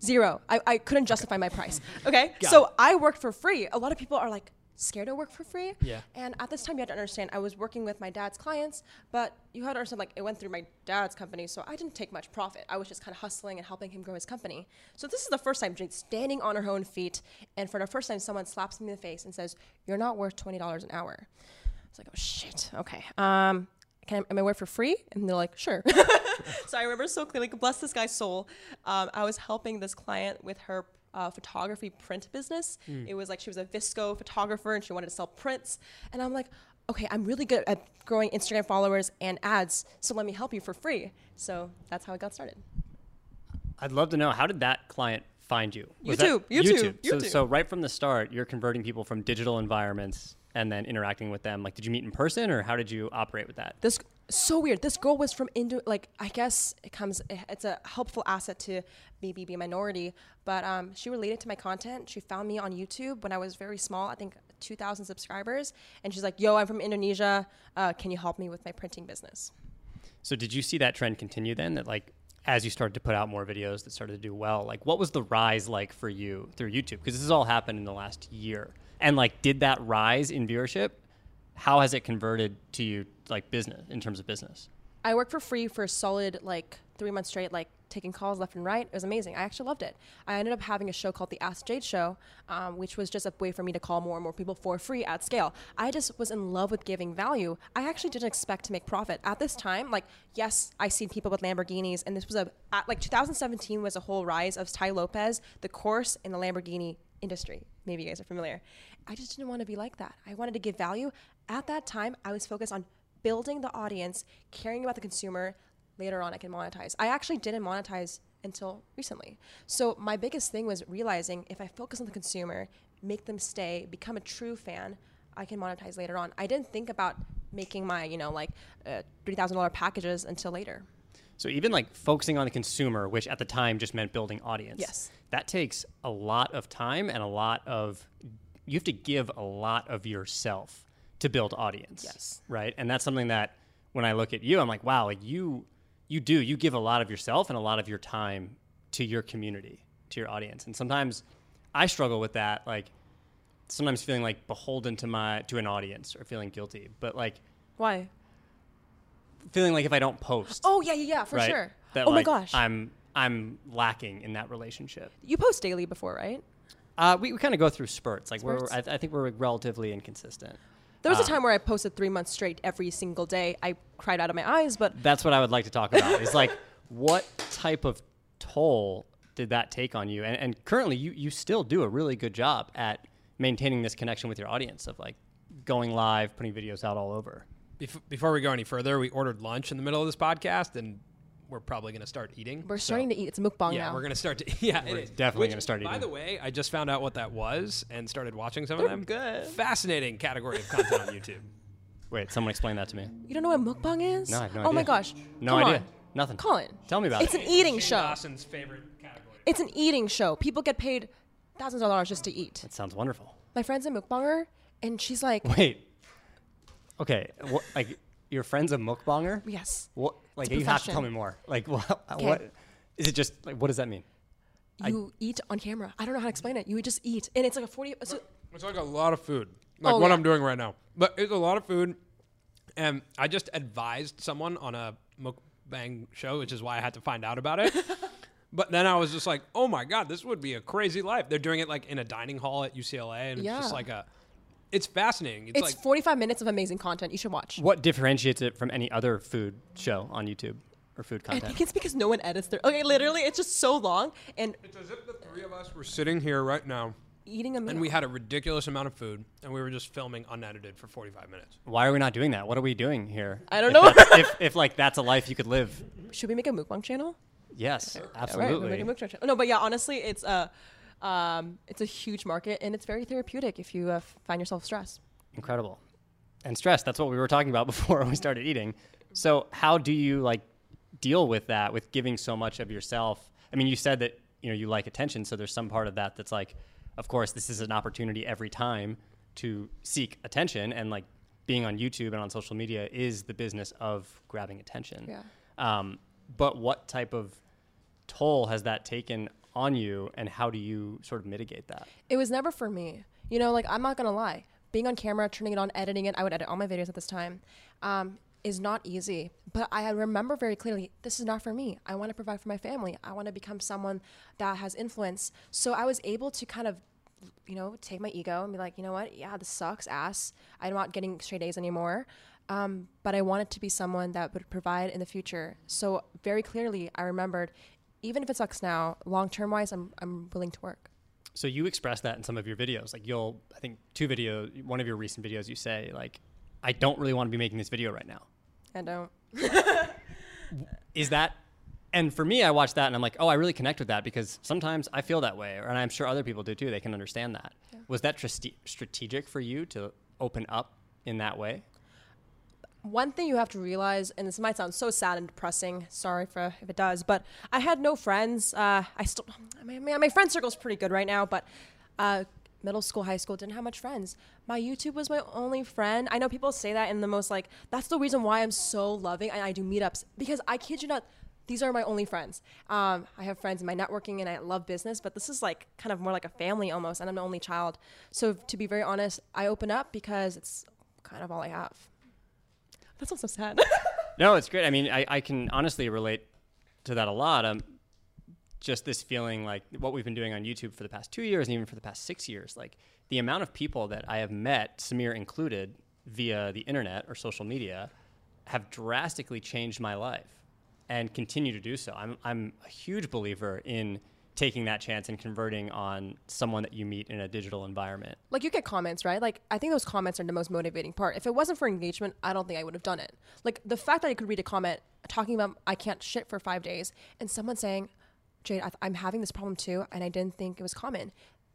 S2: Zero. I, I couldn't justify my price. [LAUGHS] Okay. so I worked for free. A lot of people are like scared to work for free.
S1: Yeah.
S2: And at this time, you had to understand I was working with my dad's clients, but you had to understand like it went through my dad's company, so I didn't take much profit. I was just kind of hustling and helping him grow his company. So this is the first time Jade standing on her own feet, and for the first time, someone slaps me in the face and says, "You're not worth twenty dollars an hour." It's like, oh shit. Okay. Um, can I, am I work for free? And they're like, sure. [LAUGHS] so I remember so clearly, bless this guy's soul. Um, I was helping this client with her uh, photography print business. It was like she was a VSCO photographer and she wanted to sell prints. And I'm like, okay, I'm really good at growing Instagram followers and ads, so let me help you for free. So that's how it got started.
S3: I'd love to know how did that client find you?
S2: YouTube,
S3: that-
S2: YouTube,
S3: So,
S2: YouTube.
S3: so right from the start, you're converting people from digital environments and then interacting with them. Like, did you meet in person, or how did you operate with that?
S2: this so weird. This girl was from Indo. Like I guess it comes. It's a helpful asset to maybe be a minority. But um, she related to my content. She found me on YouTube when I was very small. I think 2,000 subscribers, and she's like, "Yo, I'm from Indonesia. Uh, can you help me with my printing business?"
S3: So, did you see that trend continue then? That like as you started to put out more videos that started to do well, like what was the rise like for you through YouTube? Because this has all happened in the last year, and like did that rise in viewership? How has it converted to you like business in terms of business?
S2: I worked for free for a solid like three months straight, like taking calls left and right. It was amazing. I actually loved it. I ended up having a show called the Ask Jade Show, um, which was just a way for me to call more and more people for free at scale. I just was in love with giving value. I actually didn't expect to make profit at this time. Like, yes, I seen people with Lamborghinis, and this was a at, like 2017 was a whole rise of Tai Lopez, the course in the Lamborghini industry. Maybe you guys are familiar. I just didn't want to be like that. I wanted to give value. At that time, I was focused on building the audience, caring about the consumer. Later on, I can monetize. I actually didn't monetize until recently. So my biggest thing was realizing if I focus on the consumer, make them stay, become a true fan, I can monetize later on. I didn't think about making my, you know, like uh, three thousand dollar packages until later.
S3: So even like focusing on the consumer, which at the time just meant building audience.
S2: Yes.
S3: That takes a lot of time and a lot of you have to give a lot of yourself to build audience.
S2: Yes.
S3: Right? And that's something that when I look at you, I'm like, wow, like you you do, you give a lot of yourself and a lot of your time to your community, to your audience. And sometimes I struggle with that, like sometimes feeling like beholden to my to an audience or feeling guilty. But like
S2: Why?
S3: Feeling like if I don't post
S2: Oh yeah, yeah, yeah, for
S3: right?
S2: sure.
S3: That,
S2: oh
S3: like,
S2: my gosh,
S3: I'm I'm lacking in that relationship.
S2: you post daily before, right?
S3: Uh, we we kind of go through spurts. Like
S2: Spurts?
S3: we're I, I think we're relatively inconsistent.
S2: There was a time where I posted three months straight every single day. I cried out of my eyes, but
S3: That's what I would like to talk about. is like [LAUGHS] what type of toll did that take on you? And and currently you you still do a really good job at maintaining this connection with your audience of like going live, putting videos out all over.
S1: Bef- before we go any further, we ordered lunch in the middle of this podcast, and we're probably going to start eating.
S2: we're
S1: So-
S2: starting to eat. It's a mukbang
S1: Yeah,
S2: now.
S1: we're gonna start to. [LAUGHS] Yeah,
S3: We're definitely gonna start eating.
S1: By the way, I just found out what that was and started watching some
S2: They're
S1: of them.
S2: good.
S1: Fascinating category of content on [LAUGHS] YouTube.
S3: Wait, someone explain that to me.
S2: you don't know what mukbang is?
S3: No, I have no
S2: oh my gosh.
S3: No
S2: Come
S3: idea.
S2: on.
S3: Nothing.
S2: Colin.
S3: Tell me about
S2: It's
S3: it.
S2: It's an eating
S1: Shane
S2: show.
S1: Dawson's favorite category.
S2: It's an eating show. People get paid thousands of dollars just to eat.
S3: That sounds wonderful.
S2: My friend's a mukbanger, and she's like,
S3: Wait. Okay, what, like your friend's a mukbanger?
S2: yes.
S3: What? Like you have to tell me more. Like what?
S2: Okay.
S3: What is it? Just like what does that mean?
S2: You eat on camera. I don't know how to explain it. You just eat, and it's like a forty. So,
S1: It's like a lot of food, like
S2: Oh,
S1: what
S2: yeah.
S1: I'm doing right now. But it's a lot of food, and I just advised someone on a mukbang show, which is why I had to find out about it. [LAUGHS] but then I was just like, oh my god, this would be a crazy life. They're doing it like in a dining hall at UCLA, and it's just like a. It's fascinating. It's,
S2: it's
S1: like
S2: forty-five minutes of amazing content. You should watch.
S3: What differentiates it from any other food show on YouTube or food content.
S2: I think it's because no one edits their. Okay, literally, it's just so long, and
S1: It's as if the three of us were sitting here right now,
S2: eating a meal.
S1: And we had a ridiculous amount of food, and we were just filming unedited for 45 minutes.
S3: Why are we not doing that? What are we doing here?
S2: I don't
S3: If
S2: know.
S3: if, if like that's a life you could live,
S2: Should we make a mukbang channel?
S3: yes,
S2: All right,
S3: absolutely.
S2: we'll make a mukbang channel. No, but yeah, honestly, it's a um, it's a huge market and it's very therapeutic if you uh, find yourself stressed.
S3: Incredible. And stress, that's what we were talking about [LAUGHS] before we started eating. So how do you like deal with that with giving so much of yourself? I mean, you said that, you know, you like attention, so there's some part of that that's like of course this is an opportunity every time to seek attention and like being on YouTube and on social media is the business of grabbing attention.
S2: Yeah.
S3: Um, but what type of toll has that taken on you and how do you sort of mitigate that?
S2: It was never for me. You know, like I'm not gonna lie. Being on camera, turning it on, editing it, I would edit all my videos at this time, um, is not easy. But I remember very clearly, this is not for me. I want to provide for my family. I want to become someone that has influence. So I was able to kind of, you know, take my ego and be like, you know what? Yeah, this sucks ass. I'm not getting straight A's anymore. Um, but I wanted to be someone that would provide in the future. So very clearly, I remembered, even if it sucks now, long term wise, I'm I'm willing to work.
S3: So you express that in some of your videos. Like you'll, I think two videos, one of your recent videos, you say like, I don't really want to be making this video right now.
S2: I don't.
S3: Is that? And for me, I watch that and I'm like, oh, I really connect with that because sometimes I feel that way, and I'm sure other people do too. They can understand that. Was that triste- strategic for you to open up in that way?
S2: One thing you have to realize, and this might sound so sad and depressing. Sorry for if it does, but I had no friends. Uh, I still, I mean, my friend circle's pretty good right now, but uh, middle school, high school, didn't have much friends. My YouTube was my only friend. I know people say that in the most like that's the reason why I'm so loving and I do meetups because I kid you not. These are my only friends. Um, I have friends in my networking and I love business, but this is like kind of more like a family almost, and I'm the only child. So to be very honest, I open up because it's kind of all I have. That's also sad. [LAUGHS]
S3: No, it's great. I mean, I, I can honestly relate to that a lot. Um, just this feeling like what we've been doing on YouTube for the past two years and even for the past six years, like the amount of people that I have met, Samir included, via the internet or social media, have drastically changed my life and continue to do so. I'm, I'm a huge believer in taking that chance and converting on someone that you meet in a digital environment.
S2: like you get comments, right? Like I think those comments are the most motivating part. If it wasn't for engagement, I don't think I would have done it. Like the fact that I could read a comment talking about I can't shit for five days and someone saying, Jade, I I'm having this problem too, and I didn't think it was common.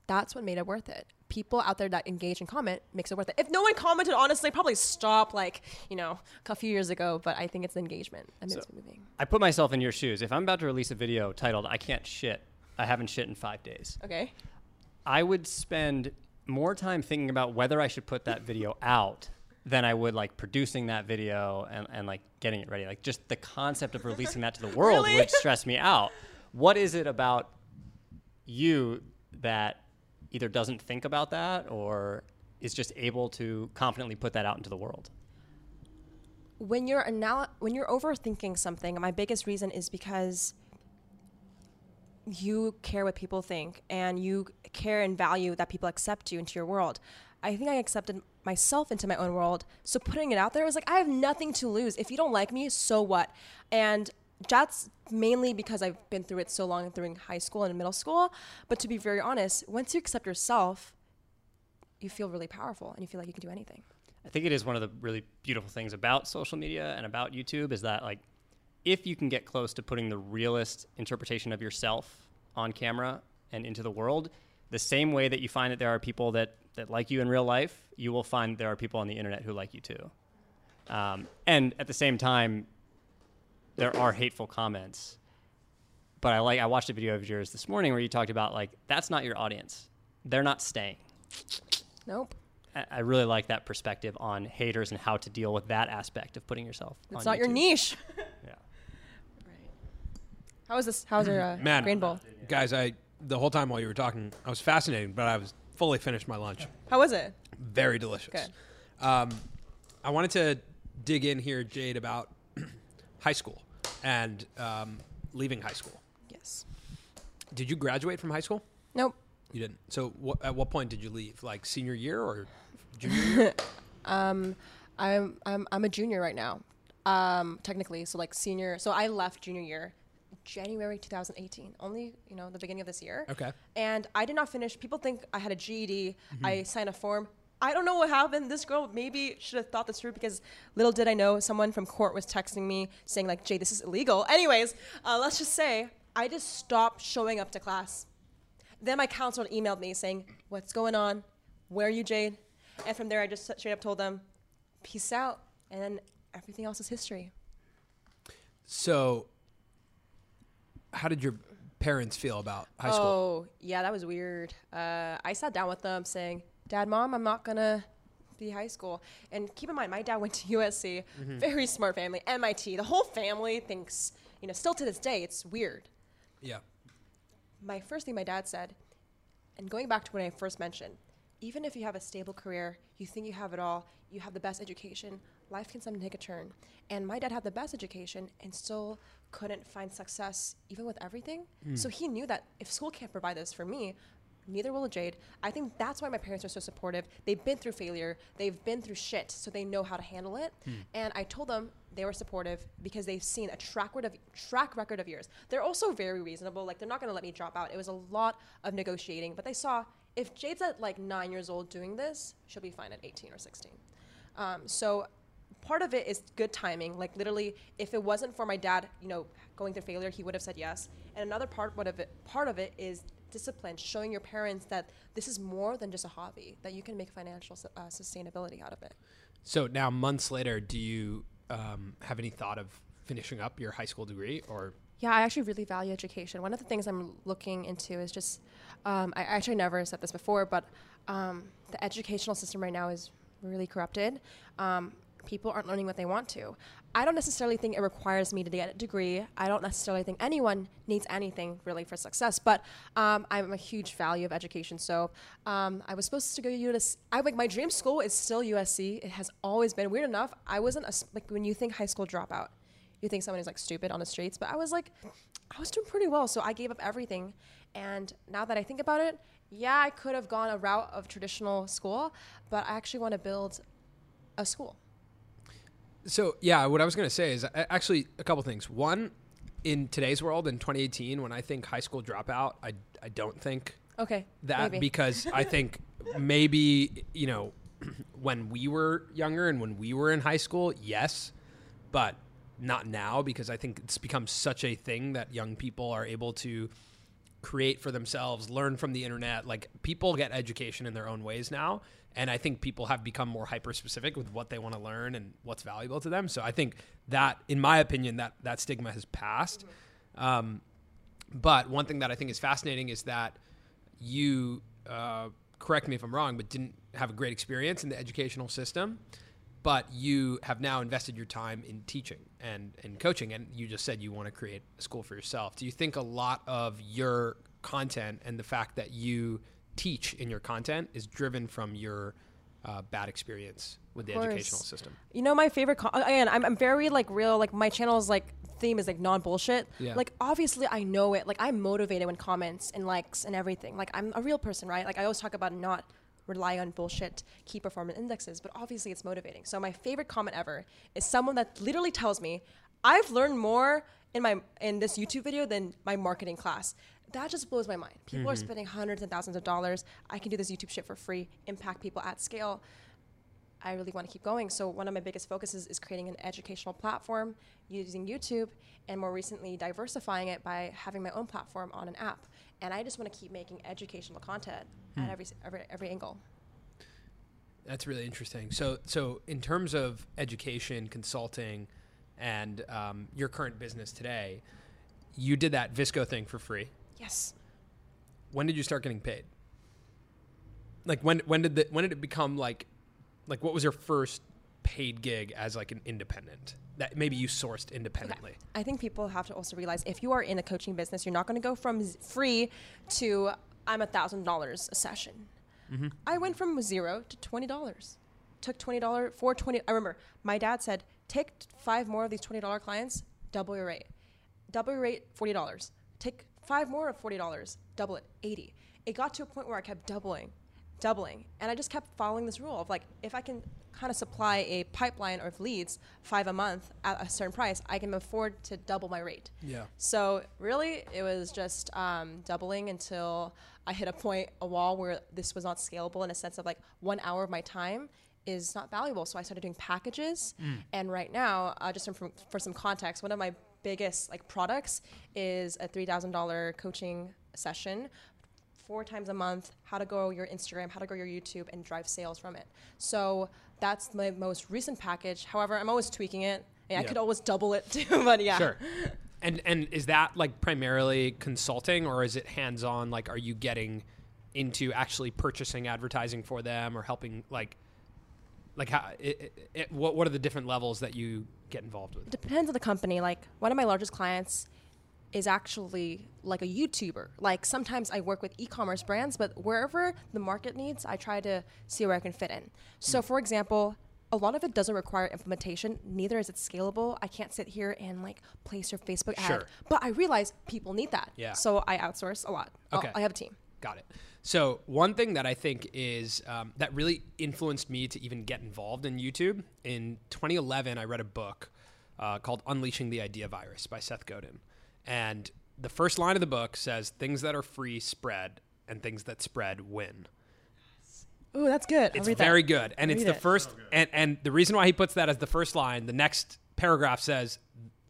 S2: That's what made it worth it. People out there that engage and comment makes it worth it. If no one commented, honestly, probably stop like, you know, a few years ago, but I think it's the engagement that makes
S3: So-
S2: me moving.
S3: I put myself in your shoes. If I'm about to release a video titled "I Can't Shit," I haven't shit in five days.
S2: Okay.
S3: I would spend more time thinking about whether I should put that video out than I would like producing that video and, and like getting it ready. Like just the concept of releasing that to the world
S2: Really?
S3: would stress me out. What is it about you that either doesn't think about that or is just able to confidently put that out into the world?
S2: when you're anal- when you're overthinking something, my biggest reason is because you care what people think and you care and value that people accept you into your world. I think I accepted myself into my own world. So putting it out there was like I have nothing to lose. If you don't like me, so what? And that's mainly because I've been through it so long during high school and middle school. But to be very honest, once you accept yourself, you feel really powerful and you feel like you can do anything.
S3: I think it is one of the really beautiful things about social media and about YouTube is that like if you can get close to putting the realist interpretation of yourself on camera and into the world, the same way that you find that there are people that, that like you in real life, you will find there are people on the internet who like you too. Um, and at the same time, there are hateful comments. But I like I watched a video of yours this morning where you talked about like that's not your audience. They're not staying.
S2: Nope.
S3: I- I really like that perspective on haters and how to deal with that aspect of putting yourself.
S2: It's not your niche. [LAUGHS] How was this? How's your uh,
S1: Man,
S2: grain bowl?
S1: guys, I the whole time while you were talking, I was fascinated, but I was fully finished my lunch.
S2: How was it?
S1: Very delicious.
S2: Good.
S1: Um, I wanted to dig in here, Jade, about [CLEARS THROAT] high school and um, leaving high school.
S2: Yes.
S1: Did you graduate from high school?
S2: Nope.
S1: You didn't. So, wh- at what point did you leave? Like senior year or junior [LAUGHS] year?
S2: Um, I'm I'm I'm a junior right now. Um, technically, so like senior. So I left junior year January 2018, only you know the beginning of this year.
S1: Okay.
S2: And I did not finish. People think I had a GED. I signed a form. I don't know what happened. This girl maybe should have thought this through because little did I know someone from court was texting me saying like, "Jay, this is illegal." Anyways, uh, let's just say I just stopped showing up to class. Then my counselor emailed me saying, "What's going on? Where are you, Jade?" And from there, I just straight up told them, "Peace out," and then everything else is history.
S1: So, how did your parents feel about high school?
S2: Oh, yeah, that was weird. Uh, I sat down with them saying, Dad, Mom, I'm not going to be high school. And keep in mind, my dad [LAUGHS] went to USC, very smart family, MIT. The whole family thinks, you know, still to this day, it's weird.
S1: Yeah.
S2: My first thing my dad said, and going back to what I first mentioned, even if you have a stable career, you think you have it all, you have the best education, life can sometimes take a turn. And my dad had the best education and still couldn't find success even with everything. So he knew that if school can't provide this for me, neither will Jade. I think that's why my parents are so supportive. They've been through failure, they've been through shit, so they know how to handle it. And I told them they were supportive because they've seen a track record of track record of years. They're also very reasonable. Like they're not going to let me drop out. It was a lot of negotiating, but they saw if Jade's at like nine years old doing this, she'll be fine at 18 or 16. Um, so part of it is good timing. Like literally, if it wasn't for my dad, you know, going through failure, he would have said yes. And another part of it, part of it is discipline, showing your parents that this is more than just a hobby, that you can make financial su- uh, sustainability out of it.
S1: So now, months later, do you um, have any thought of finishing up your high school degree, or
S2: Yeah, I actually really value education. One of the things I'm looking into is just, um, I actually never said this before, but um, the educational system right now is really corrupted. Um, people aren't learning what they want to. I don't necessarily think it requires me to get a degree. I don't necessarily think anyone needs anything really for success, but um, I'm a huge value of education. So um, I was supposed to go to USC. I like my dream school is still USC. It has always been. Weird enough, I wasn't a, like when you think high school dropout you think someone is like stupid on the streets, but I was like, I was doing pretty well, so I gave up everything. And now that I think about it, yeah, I could have gone a route of traditional school, but I actually want to build a school.
S1: So yeah, what I was going to say is actually a couple things. One, in today's world, in 2018, when I think high school dropout, I I don't think
S2: Okay,
S1: that
S2: maybe.
S1: because I [LAUGHS] think maybe you know [CLEARS THROAT] when we were younger and when we were in high school, yes, but not now because I think it's become such a thing that young people are able to create for themselves, learn from the internet. Like people get education in their own ways now. And I think people have become more hyper specific with what they want to learn and what's valuable to them. So I think that, in my opinion, that that stigma has passed. Um, but one thing that I think is fascinating is that you, uh, correct me if I'm wrong, but didn't have a great experience in the educational system. But you have now invested your time in teaching and, and coaching, and you just said you want to create a school for yourself. Do you think a lot of your content and the fact that you teach in your content is driven from your uh, bad experience with the educational system?
S2: You know, my favorite, con- again, I'm, I'm very like real, like my channel's like theme is like non bullshit.
S1: Yeah.
S2: Like obviously I know it. Like I'm motivated when comments and likes and everything. Like I'm a real person, right? Like I always talk about not rely on bullshit key performance indexes, but obviously it's motivating. So my favorite comment ever is someone that literally tells me, I've learned more in my in this YouTube video than my marketing class. That just blows my mind. People are spending hundreds and thousands of dollars. I can do this YouTube shit for free, impact people at scale. I really want to keep going. So one of my biggest focuses is creating an educational platform using YouTube, and more recently diversifying it by having my own platform on an app. And I just want to keep making educational content at every, every every angle.
S1: That's really interesting. So, so in terms of education, consulting, and um, your current business today, you did that VSCO thing for free.
S2: Yes.
S1: When did you start getting paid? Like when when did the, when did it become like like what was your first paid gig as like an independent that maybe you sourced independently?
S2: I think people have to also realize if you are in a coaching business, you're not going to go from z- free to I'm a thousand dollars a session. Mm-hmm. I went from zero to twenty dollars. Took twenty dollar for twenty. I remember my dad said, take five more of these twenty dollar clients, double your rate. Double your rate, forty dollars. Take five more of forty dollars, double it, eighty. It got to a point where I kept doubling, doubling, and I just kept following this rule of like, if I can kind of supply a pipeline of leads, five a month at a certain price, I can afford to double my rate.
S1: Yeah.
S2: So really, it was just um, doubling until I hit a point, a wall where this was not scalable in a sense of like one hour of my time is not valuable. So I started doing packages, and right now, uh, just from, for some context, one of my biggest like products is a three thousand dollar coaching session. Four times a month, how to grow your Instagram, how to grow your YouTube, and drive sales from it. So that's my most recent package. However, I'm always tweaking it. and I could always double it [LAUGHS] too, but yeah.
S1: Sure. And and is that like primarily consulting or is it hands on? Like, are you getting into actually purchasing advertising for them or helping like like how it, it, it, what what are the different levels that you get involved with?
S2: It depends on the company. Like one of my largest clients is actually like a YouTuber. Like sometimes I work with e-commerce brands, but wherever the market needs, I try to see where I can fit in. So hmm. for example, a lot of it doesn't require implementation, neither is it scalable. I can't sit here and like place your Facebook ad.
S1: Sure.
S2: But I realize people need that.
S1: Yeah.
S2: So I outsource a lot. I'll-
S1: Okay.
S2: I have a team.
S1: Got it. So one thing that I think is um, that really influenced me to even get involved in YouTube in 2011, I read a book uh, called "Unleashing the Idea Virus" by Seth Godin, and the first line of the book says, "Things that are free spread, and things that spread win."
S2: Ooh, that's good. I'll
S1: It's very
S2: that.
S1: good, and it's the
S2: it.
S1: first. And and the reason why he puts that as the first line, the next paragraph says,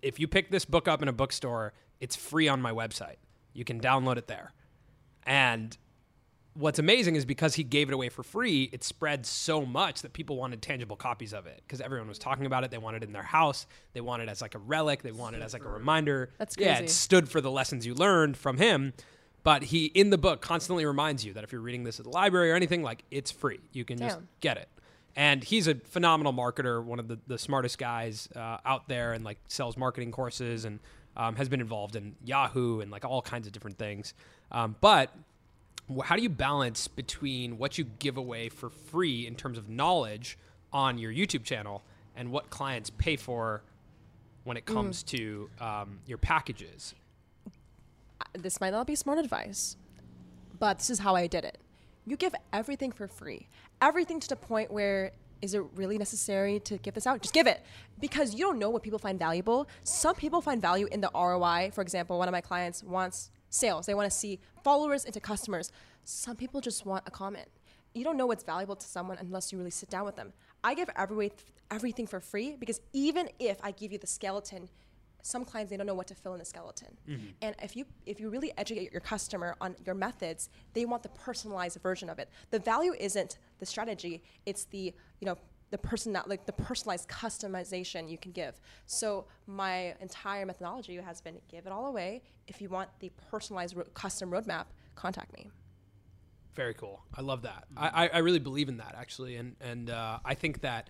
S1: "If you pick this book up in a bookstore, it's free on my website. You can download it there." And what's amazing is because he gave it away for free, it spread so much that people wanted tangible copies of it because everyone was talking about it. They wanted it in their house. They wanted it as like a relic. They wanted it as like a reminder.
S2: That's good.
S1: Yeah, it stood for the lessons you learned from him. But he, in the book, constantly reminds you that if you're reading this at the library or anything, like it's free. You can just get it. And he's a phenomenal marketer, one of the, the smartest guys uh, out there, and like sells marketing courses and um, has been involved in Yahoo and like all kinds of different things. Um, but how do you balance between what you give away for free in terms of knowledge on your YouTube channel and what clients pay for when it comes to um, your packages?
S2: this might not be smart advice, but this is how I did it. You give everything for free. Everything to the point where is it really necessary to give this out? Just give it because you don't know what people find valuable. Some people find value in the ROI. For example, one of my clients wants sales. They want to see followers into customers. Some people just want a comment. You don't know what's valuable to someone unless you really sit down with them. I give every, everything for free because even if I give you the skeleton, some clients they don't know what to fill in the skeleton. And if you if you really educate your customer on your methods they want the personalized version of it. The value isn't the strategy it's the you know the person that like the personalized customization you can give. So my entire methodology has been give it all away. If you want the personalized ro- custom roadmap contact me.
S1: Very cool. I love that. I, I, I really believe in that actually, and and uh, I think that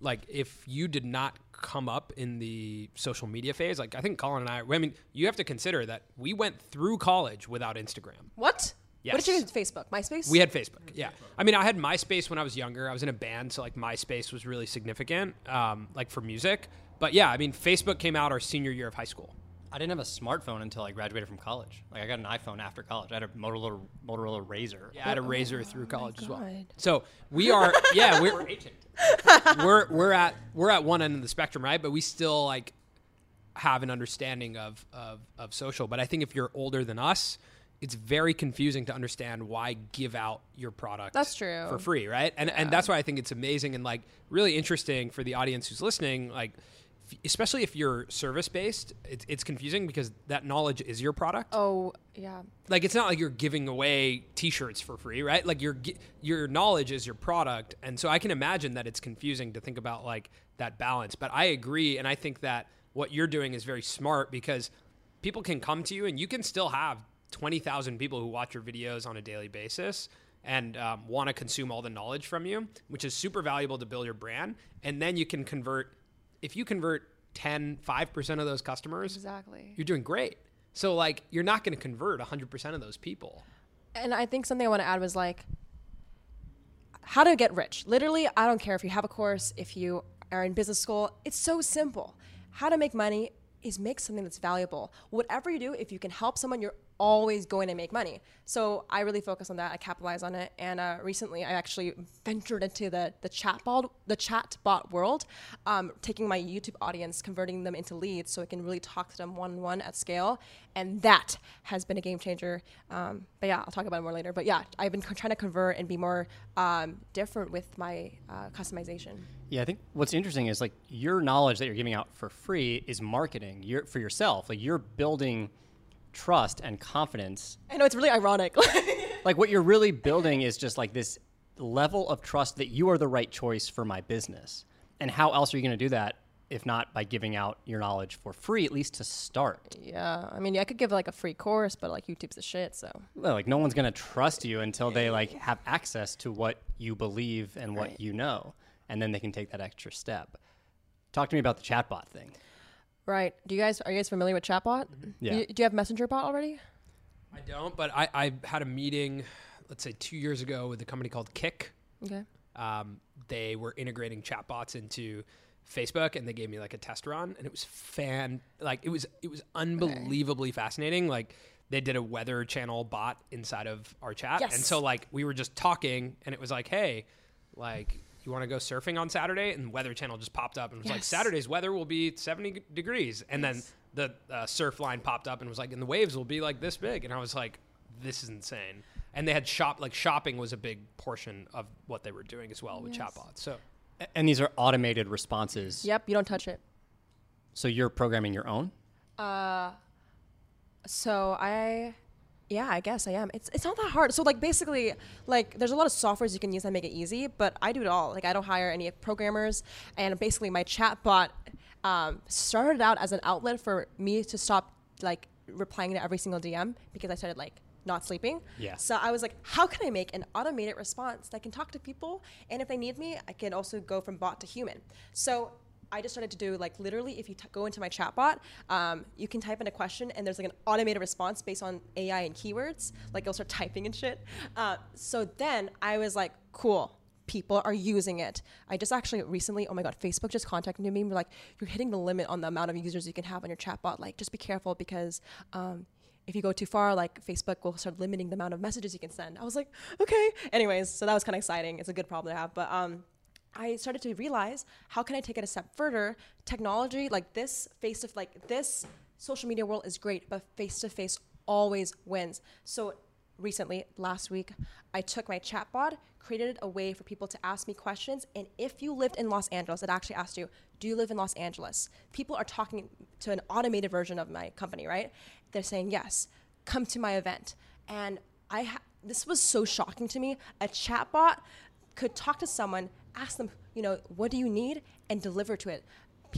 S1: like if you did not come up in the social media phase, like I think Colin and I, I mean, you have to consider that we went through college without Instagram.
S2: what what did you
S1: Yes.
S2: use facebook myspace
S1: We had Facebook. Yeah. I mean, I had MySpace when I was younger. I was in a band, so like MySpace was really significant, um, like for music. But yeah, I mean, Facebook came out our senior year of high school.
S3: I didn't have a smartphone until I graduated from college. Like I got an iPhone after college. I had a Motorola Motorola Razr.
S1: Yeah, I had a oh razor through college as well.
S2: God.
S1: So we are, yeah, [LAUGHS] we're [LAUGHS] we're we're at we're at one end of the spectrum, right? But we still like have an understanding of of of social. But I think if you're older than us, it's very confusing to understand why give out your product.
S2: That's true.
S1: for free, right? And and that's why I think it's amazing and like really interesting for the audience who's listening, like. Especially if you're service based, it's, it's confusing because that knowledge is your product.
S2: Oh yeah.
S1: Like it's not like you're giving away t-shirts for free right? Like your your knowledge is your product. And so i can imagine that it's confusing to think about like that balance. But i agree and i think that what you're doing is very smart because people can come to you and you can still have 20,000 people who watch your videos on a daily basis and um, want to consume all the knowledge from you which is super valuable to build your brand. And then you can convert if you convert 10 5% of those customers
S2: exactly
S1: you're doing great. So like you're not going to convert 100% of those people.
S2: And I think something I want to add was like how to get rich. Literally, I don't care if you have a course, if you are in business school, it's so simple. How to make money is make something that's valuable. Whatever you do, if you can help someone, you're always going to make money. So I really focus on that. I capitalize on it. And uh, recently, I actually ventured into the the chatbot the chatbot world, um, taking my YouTube audience, converting them into leads, so I can really talk to them one on one at scale. And that has been a game changer. Um, but yeah, I'll talk about it more later. But yeah, I've been trying to convert and be more um, different with my uh, customization.
S3: Yeah, I think what's interesting is like your knowledge that you're giving out for free is marketing. For yourself. Like you're building trust and confidence.
S2: I know it's really ironic. [LAUGHS]
S3: Like what you're really building is just like this level of trust that you are the right choice for my business. And how else are you going to do that if not by giving out your knowledge for free at least to start?
S2: yeah, I mean, I could give like a free course, but like YouTube's a shit. So
S3: Well, like no one's going to trust you until they like have access to what you believe and what
S2: Right.
S3: you know and then they can take that extra step. Talk to me about the chatbot thing.
S2: Right. Do you guys are you guys familiar with Chatbot?
S3: Yeah.
S2: Do you, do you have Messenger bot already?
S1: I don't, but I, I had a meeting, let's say two years ago, with a company called Kik.
S2: Okay.
S1: Um, they were integrating chatbots into Facebook, and they gave me like a test run, and it was fan like it was it was unbelievably fascinating. Like they did a weather channel bot inside of our chat, and so like we were just talking, and it was like, hey, like. You want to go surfing on Saturday? And Weather Channel just popped up and was like, Saturday's weather will be 70 degrees. And then the uh, Surfline popped up and was like, and the waves will be like this big. And I was like, this is insane. And they had shop, like shopping was a big portion of what they were doing as well with
S2: Yes.
S1: chatbots. So
S3: And these are automated responses.
S2: Yep. You don't touch it.
S3: So you're programming your own?
S2: Uh, so I, yeah, I guess I am. It's it's not that hard. So like basically, like there's a lot of softwares you can use that make it easy, but I do it all. Like I don't hire any programmers, and basically my chatbot um, started out as an outlet for me to stop like replying to every single DM because I started like not sleeping.
S3: Yeah.
S2: So I was like, how can I make an automated response that can talk to people, and if they need me, I can also go from bot to human. So I just started to do like literally, if you t- go into my chatbot, um, you can type in a question, and there's like an automated response based on AI and keywords. Like it'll start [LAUGHS] typing and shit. Uh, so then I was like, cool. People are using it. I just actually recently, oh my god, Facebook just contacted me. and were like, you're hitting the limit on the amount of users you can have on your chatbot. Like, just be careful because um, if you go too far, like Facebook will start limiting the amount of messages you can send. I was like, okay. Anyways, so that was kind of exciting. It's a good problem to have. But um, I started to realize how can I take it a step further? Technology like this, face to like this social media world is great, but face to face always wins. So recently, last week, I took my chatbot, created a way for people to ask me questions, and if you lived in Los Angeles, it actually asked you, "Do you live in Los Angeles?" People are talking to an automated version of my company, right? They're saying yes. Come to my event, and I ha- this was so shocking to me. A chatbot could talk to someone, ask them, you know, what do you need, and deliver to it.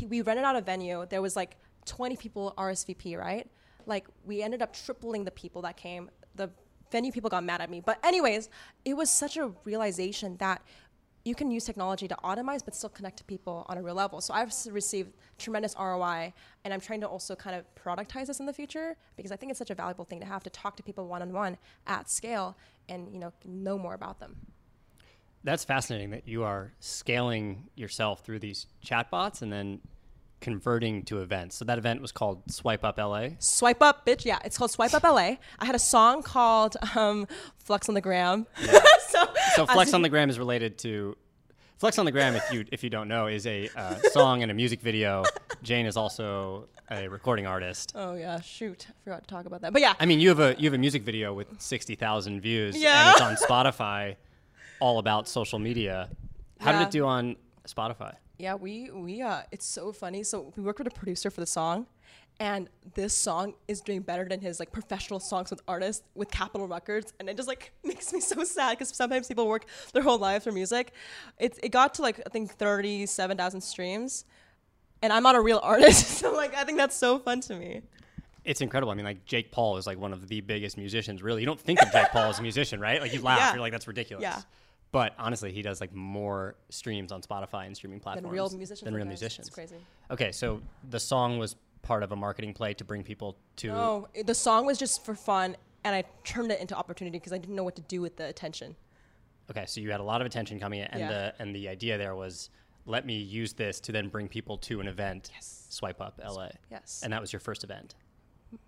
S2: We rented out a venue. There was like 20 people RSVP, right? Like we ended up tripling the people that came. The venue people got mad at me, but anyways, it was such a realization that you can use technology to automate but still connect to people on a real level. So I've received tremendous ROI, and I'm trying to also kind of productize this in the future because I think it's such a valuable thing to have to talk to people one on one at scale and you know know more about them.
S3: That's fascinating that you are scaling yourself through these chatbots and then converting to events. So that event was called Swipe Up LA.
S2: Swipe Up, bitch. Yeah, it's called Swipe Up LA. I had a song called um, Flex on the Gram. [LAUGHS] so,
S3: So
S2: I
S3: Flex on the Gram is related to Flex on the Gram. If you if you don't know, is a uh, song and a music video. Jade is also a recording artist.
S2: Oh yeah, shoot, I forgot to talk about that. But yeah,
S3: I mean, you have a you have a music video with sixty thousand views,
S2: Yeah.
S3: and it's on Spotify, all about social media. How did it do on Spotify?
S2: yeah, we we uh, it's so funny. So we worked with a producer for the song, and this song is doing better than his like professional songs with artists with Capitol Records, and it just like [LAUGHS] makes me so sad because sometimes people work their whole lives for music. It it got to like I think thirty seven thousand streams, and I'm not a real [LAUGHS] artist, so like I think that's so fun to me.
S3: It's incredible. I mean, like Jake Paul is like one of the biggest musicians. Really, you don't think of Jake Paul as a musician, right? Like you laugh,
S2: Yeah.
S3: you're like, that's ridiculous.
S2: Yeah.
S3: But honestly, he does like more streams on Spotify and streaming platforms
S2: real musicians
S3: Than real musicians.
S2: It's crazy.
S3: Okay, so the song was part of a marketing play to bring people to.
S2: No, the song was just for fun, and I turned it into opportunity because I didn't know what to do with the attention.
S3: Okay, so you had a lot of attention coming in, and
S2: Yeah.
S3: the and the idea there was, let me use this to then bring people to an event.
S2: Yes.
S3: Swipe up LA.
S2: Yes.
S3: And that was your first event.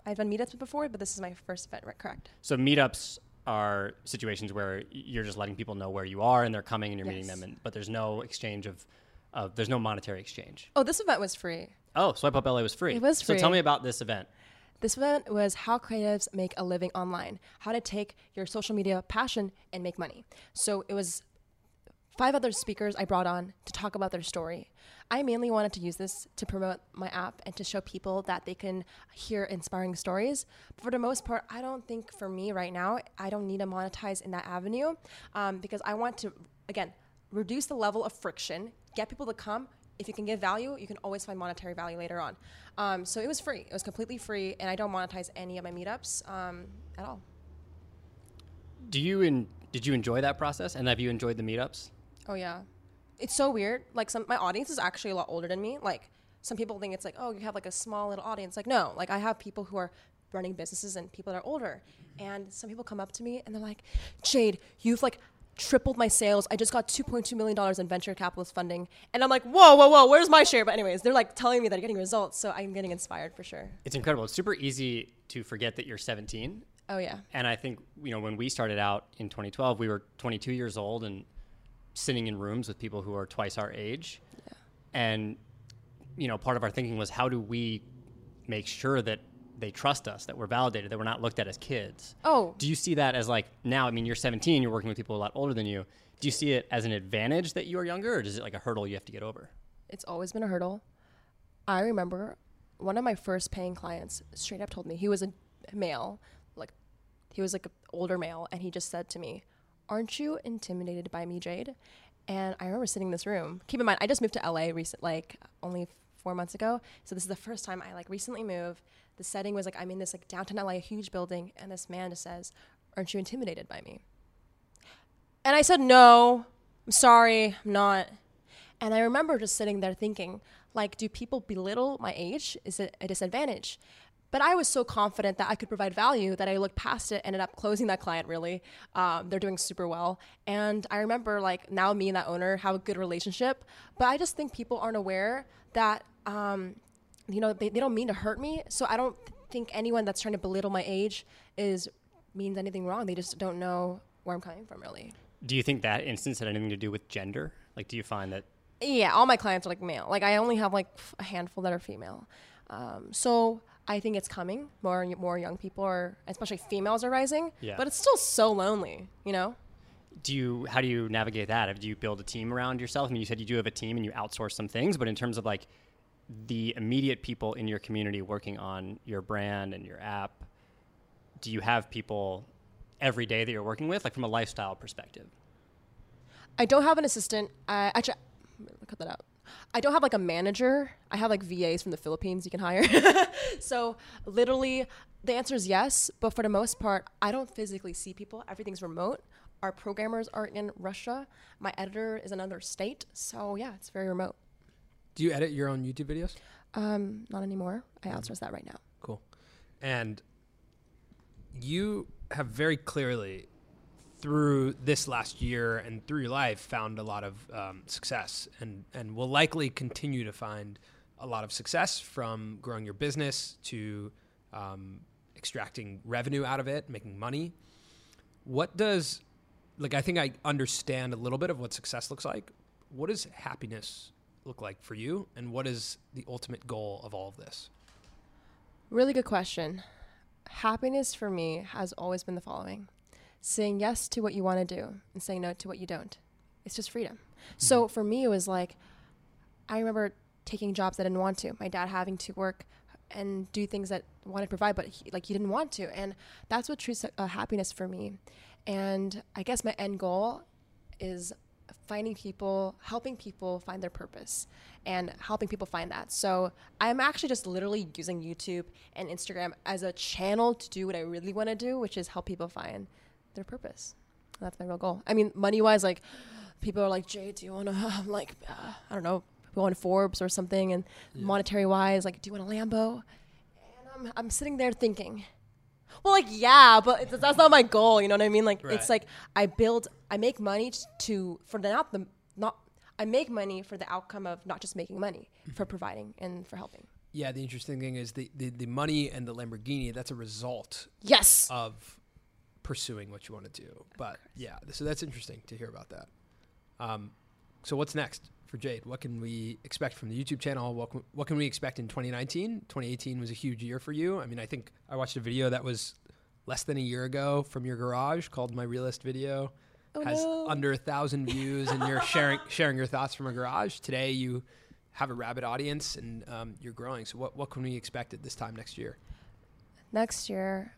S2: I've done meetups before, but this is my first event. Right, correct.
S3: So meetups are situations where you're just letting people know where you are and they're coming and you're meeting them, and, but there's no exchange of, of there's no monetary exchange.
S2: Oh, this event was free.
S3: Oh, Swipe Up LA was free.
S2: It was free.
S3: So tell me about this event.
S2: This event was how creatives make a living online, how to take your social media passion and make money. So it was five other speakers I brought on to talk about their story. I mainly wanted to use this to promote my app and to show people that they can hear inspiring stories. But for the most part, I don't think for me right now, I don't need to monetize in that avenue um, because I want to, again, reduce the level of friction, get people to come. If you can give value, you can always find monetary value later on. Um, so it was free. It was completely free, and I don't monetize any of my meetups um, at all.
S3: Do you in, did you enjoy that process? And have you enjoyed the meetups?
S2: Oh yeah, it's so weird. Like some my audience is actually a lot older than me. Like some people think it's like oh you have like a small little audience. Like no, like I have people who are running businesses and people that are older. And some people come up to me and they're like, Jade, you've like tripled my sales. I just got 2.2 million dollars in venture capitalist funding. And I'm like, whoa, whoa, whoa, where's my share? But anyways, they're like telling me that they're getting results, so I'm getting inspired for sure.
S3: It's incredible. It's super easy to forget that you're 17
S2: Oh yeah.
S3: And I think, you know, when we started out in 2012, we were 22 years old and sitting in rooms with people who are twice our age. And, you know, part of our thinking was how do we make sure that they trust us, that we're validated, that we're not looked at as kids?
S2: Oh,
S3: Do you see that as like now, I mean, you're 17, you're working with people a lot older than you. Do you see it as an advantage that you are younger, or is it like a hurdle you have to get over?
S2: it's always been a hurdle. I remember one of my first paying clients straight up told me he was a male, like he was like an older male, and he just said to me, "Aren't you intimidated by me, Jade?" And I remember sitting in this room. Keep in mind, I just moved to LA recent, like only four months ago, so this is the first time I like recently moved. The setting was like I'm in this like downtown LA, huge building, and this man just says, "Aren't you intimidated by me?" And I said, "No, I'm sorry, I'm not." And I remember just sitting there thinking, like, do people belittle my age? Is it a disadvantage? But I was so confident that I could provide value that I looked past it, ended up closing that client really. Um, they're doing super well. And I remember, like, now me and that owner have a good relationship. But I just think people aren't aware that, um, you know, they, they don't mean to hurt me. So I don't think anyone that's trying to belittle my age is means anything wrong. They just don't know where I'm coming from, really.
S3: Do you think that instance had anything to do with gender? Like, do you find that
S2: Yeah, all my clients are like male. Like I only have like a handful that are female. Um, so I think it's coming. More and more young people are, especially females, are rising.
S3: Yeah.
S2: But it's still so lonely, you know.
S3: do you how do you navigate that? Do you build a team around yourself? I mean, you said you do have a team and you outsource some things, but in terms of like the immediate people in your community working on your brand and your app, do you have people every day that you're working with, like from a lifestyle perspective?
S2: I don't have an assistant. I actually cut that out. I don't have like a manager. I have like VAs from the Philippines you can hire. [LAUGHS] so literally, the answer is yes. But for the most part, I don't physically see people. Everything's remote. Our programmers are in Russia. My editor is another state. So yeah, it's very remote.
S1: Do you edit your own YouTube videos?
S2: Um, not anymore. I outsource that right now.
S1: Cool. And you have very clearly, through this last year and through your life, found a lot of um, success and, and will likely continue to find a lot of success from growing your business to um, extracting revenue out of it, making money. What does, like, I think I understand a little bit of what success looks like. What does happiness look like for you? And what is the ultimate goal of all of this?
S2: Really good question. Happiness for me has always been the following saying yes to what you want to do and saying no to what you don't. It's just freedom. So for me, it was like, I remember taking jobs I didn't want to. My dad having to work and do things that I wanted to provide, but he, like he didn't want to. And that's what true uh, happiness for me. And I guess my end goal is finding people, helping people find their purpose and helping people find that. So I'm actually just literally using YouTube and Instagram as a channel to do what I really want to do, which is help people find their purpose. That's my real goal. I mean, money wise, like people are like, Jay, do you want to, [LAUGHS] like, uh, I don't know, go on Forbes or something, and monetary wise, like, do you want a Lambo? And I'm, I'm sitting there thinking, well, like, yeah, but it's, that's not my goal. You know what I mean? Like,
S1: Right.
S2: it's like I build, I make money to for the not the not. I make money for the outcome of not just making money, for providing and for helping.
S1: Yeah, the interesting thing is the, the, the money and the Lamborghini, that's a result
S2: Yes.
S1: of pursuing what you want to do. But yeah, so that's interesting to hear about that. Um, so what's next for Jade? What can we expect from the YouTube channel? What can, what can we expect in 2019? 2018 was a huge year for you. I mean, I think I watched a video that was less than a year ago from your garage called My Realist Video.
S2: Oh,
S1: has
S2: no.
S1: under a thousand views, and you're sharing [LAUGHS] sharing your thoughts from a garage. Today, you have a rabid audience, and um, you're growing. So, what what can we expect at this time next year?
S2: Next year,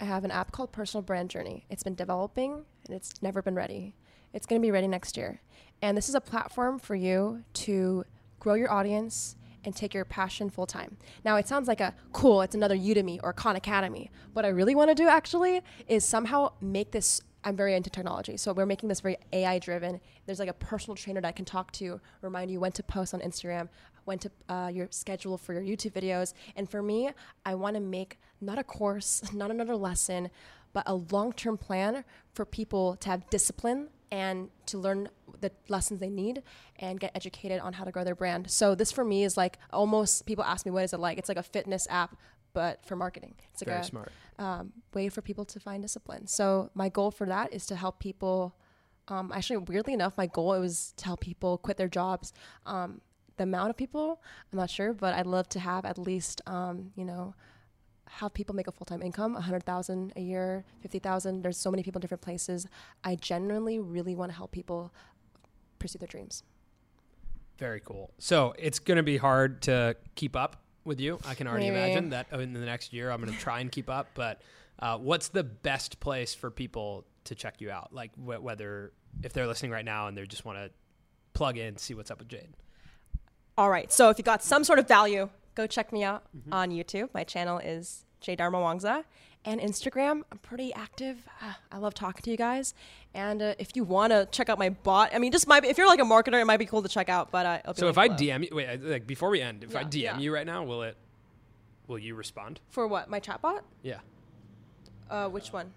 S2: I have an app called Personal Brand Journey. It's been developing and it's never been ready. It's going to be ready next year. And this is a platform for you to grow your audience and take your passion full time. Now, it sounds like a cool, it's another Udemy or Khan Academy. What I really want to do actually is somehow make this. I'm very into technology, so we're making this very AI driven. There's like a personal trainer that I can talk to, remind you when to post on Instagram, when to uh, your schedule for your YouTube videos. And for me, I want to make not a course, [LAUGHS] not another lesson, but a long term plan for people to have discipline and to learn the lessons they need and get educated on how to grow their brand. So this for me is like almost people ask me what is it like? It's like a fitness app but for marketing. It's like
S1: Very
S2: a
S1: smart.
S2: um, way for people to find discipline. So my goal for that is to help people. Um, actually, weirdly enough, my goal was to help people quit their jobs. Um, the amount of people, I'm not sure, but I'd love to have at least, um, you know, have people make a full time income, a hundred thousand a year, fifty thousand. There's so many people in different places. I genuinely really want to help people pursue their dreams.
S1: Very cool. So it's going to be hard to keep up with you. I can already
S2: Maybe.
S1: imagine that in the next year I'm going to try and keep up. But uh, what's the best place for people to check you out? Like wh- whether if they're listening right now and they just want to plug in, see what's up with Jade.
S4: All right. So if you got some sort of value, go check me out on YouTube. My channel is J Darmawangsa.
S2: and Instagram. I'm pretty active. Ah, I love talking to you guys. And uh, if you want to check out my bot, I mean, just might be, if you're like a marketer, it might be cool to check out. But uh,
S1: So if
S2: linked
S1: I. DM you, wait, like before we end, if I DM
S2: yeah.
S1: you right now, will it? Will you respond?
S2: for what my chatbot,
S1: Yeah,
S2: uh, which one?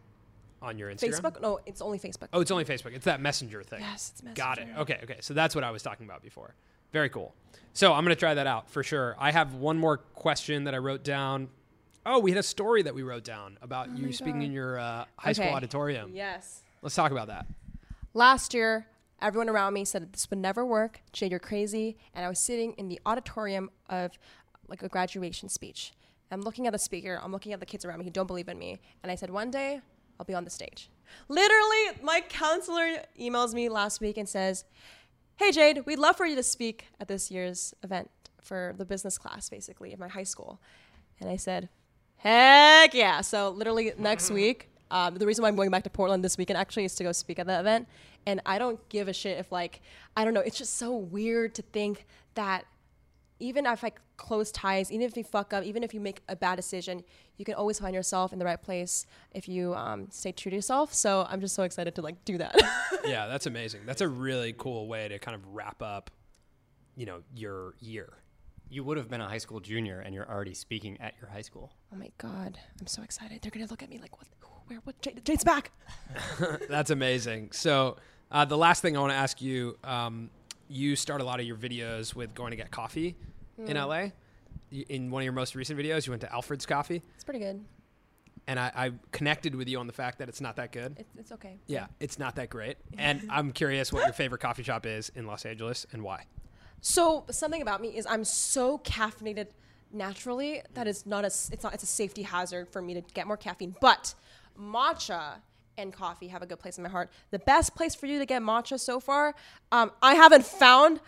S1: on your Instagram.
S2: Facebook? No, it's only Facebook.
S1: Oh, it's only Facebook. It's that messenger thing.
S2: Yes, it's
S1: Got it. Okay, okay. So that's what I was talking about before. Very cool. So I'm going to try that out for sure. I have one more question that I wrote down. Oh, we had a story that we wrote down about you speaking
S2: God.
S1: in your uh, high school auditorium.
S2: Yes.
S1: Let's talk about that.
S2: Last year, everyone around me said this would never work. Jade, you're crazy. And I was sitting in the auditorium of like a graduation speech. I'm looking at the speaker. I'm looking at the kids around me who don't believe in me. And I said, one day I'll be on the stage. Literally, my counselor emails me last week and says, Hey, Jade, we'd love for you to speak at this year's event for the business class, basically, of my high school. And I said, Heck yeah. So, literally, next week, um, the reason why I'm going back to Portland this weekend actually is to go speak at the event. And I don't give a shit if, like, I don't know, it's just so weird to think that even if I close ties, even if you fuck up, even if you make a bad decision, you can always find yourself in the right place if you um, stay true to yourself. So I'm just so excited to like do that. [LAUGHS]
S1: yeah, that's amazing. That's a really cool way to kind of wrap up, you know, your year.
S3: You would have been a high school junior and you're already speaking at your high school.
S2: oh my god, I'm so excited. They're gonna look at me like, what? Where? What? Jade, Jade's back. [LAUGHS]
S1: That's amazing. So uh, the last thing I want to ask you, um, you start a lot of your videos with going to get coffee in
S2: Mm.
S1: LA. In one of your most recent videos, you went to Alfred's Coffee,
S2: It's pretty good.
S1: and I, I connected with you on the fact that it's not that good.
S2: It's, it's okay.
S1: Yeah, it's not that great. [LAUGHS] And I'm curious what your favorite coffee shop is in Los Angeles and why.
S2: So something about me is I'm so caffeinated naturally that is not a it's not it's a safety hazard for me to get more caffeine. But matcha and coffee have a good place in my heart. The best place for you to get matcha so far, um, I haven't found.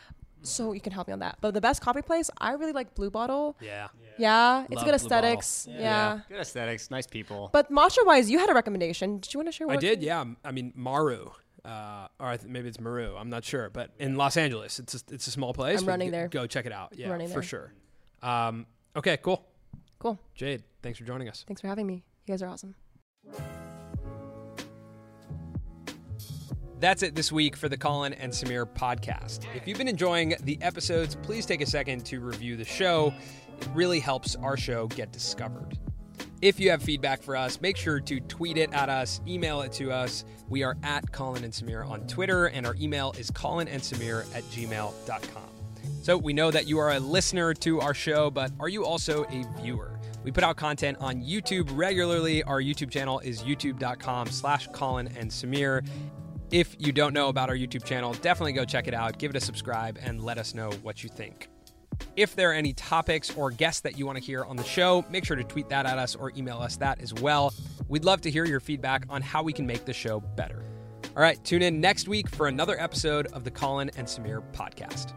S2: So you can help me on that. But the best coffee place, I really like Blue Bottle.
S1: Yeah.
S2: Yeah, it's
S1: Love
S2: good aesthetics.
S1: Bottle.
S2: Yeah.
S1: Yeah.
S3: Good aesthetics, nice people.
S2: But matcha wise, you had a recommendation. Did you want to share?
S1: I
S2: what
S1: did, yeah. I mean, Maru. Uh, or maybe it's Maru. I'm not sure, but in Los Angeles, it's a, it's a small place.
S2: I'm running
S1: g-
S2: there.
S1: Go check it out. Yeah,
S2: running
S1: for
S2: there.
S1: sure. Um, okay, cool.
S2: Cool.
S1: Jade, thanks for joining us.
S2: Thanks for having me. You guys are awesome.
S1: That's it this week for the Colin and Samir podcast. If you've been enjoying the episodes, please take a second to review the show. It really helps our show get discovered. If you have feedback for us, make sure to tweet it at us, email it to us. We are at Colin and Samir on Twitter, and our email is colinandsamir at gmail.com. So we know that you are a listener to our show, but are you also a viewer? We put out content on YouTube regularly. Our YouTube channel is youtube.com slash Colin and Samir. If you don't know about our YouTube channel, definitely go check it out, give it a subscribe, and let us know what you think. If there are any topics or guests that you want to hear on the show, make sure to tweet that at us or email us that as well. We'd love to hear your feedback on how we can make the show better. All right, tune in next week for another episode of the Colin and Samir podcast.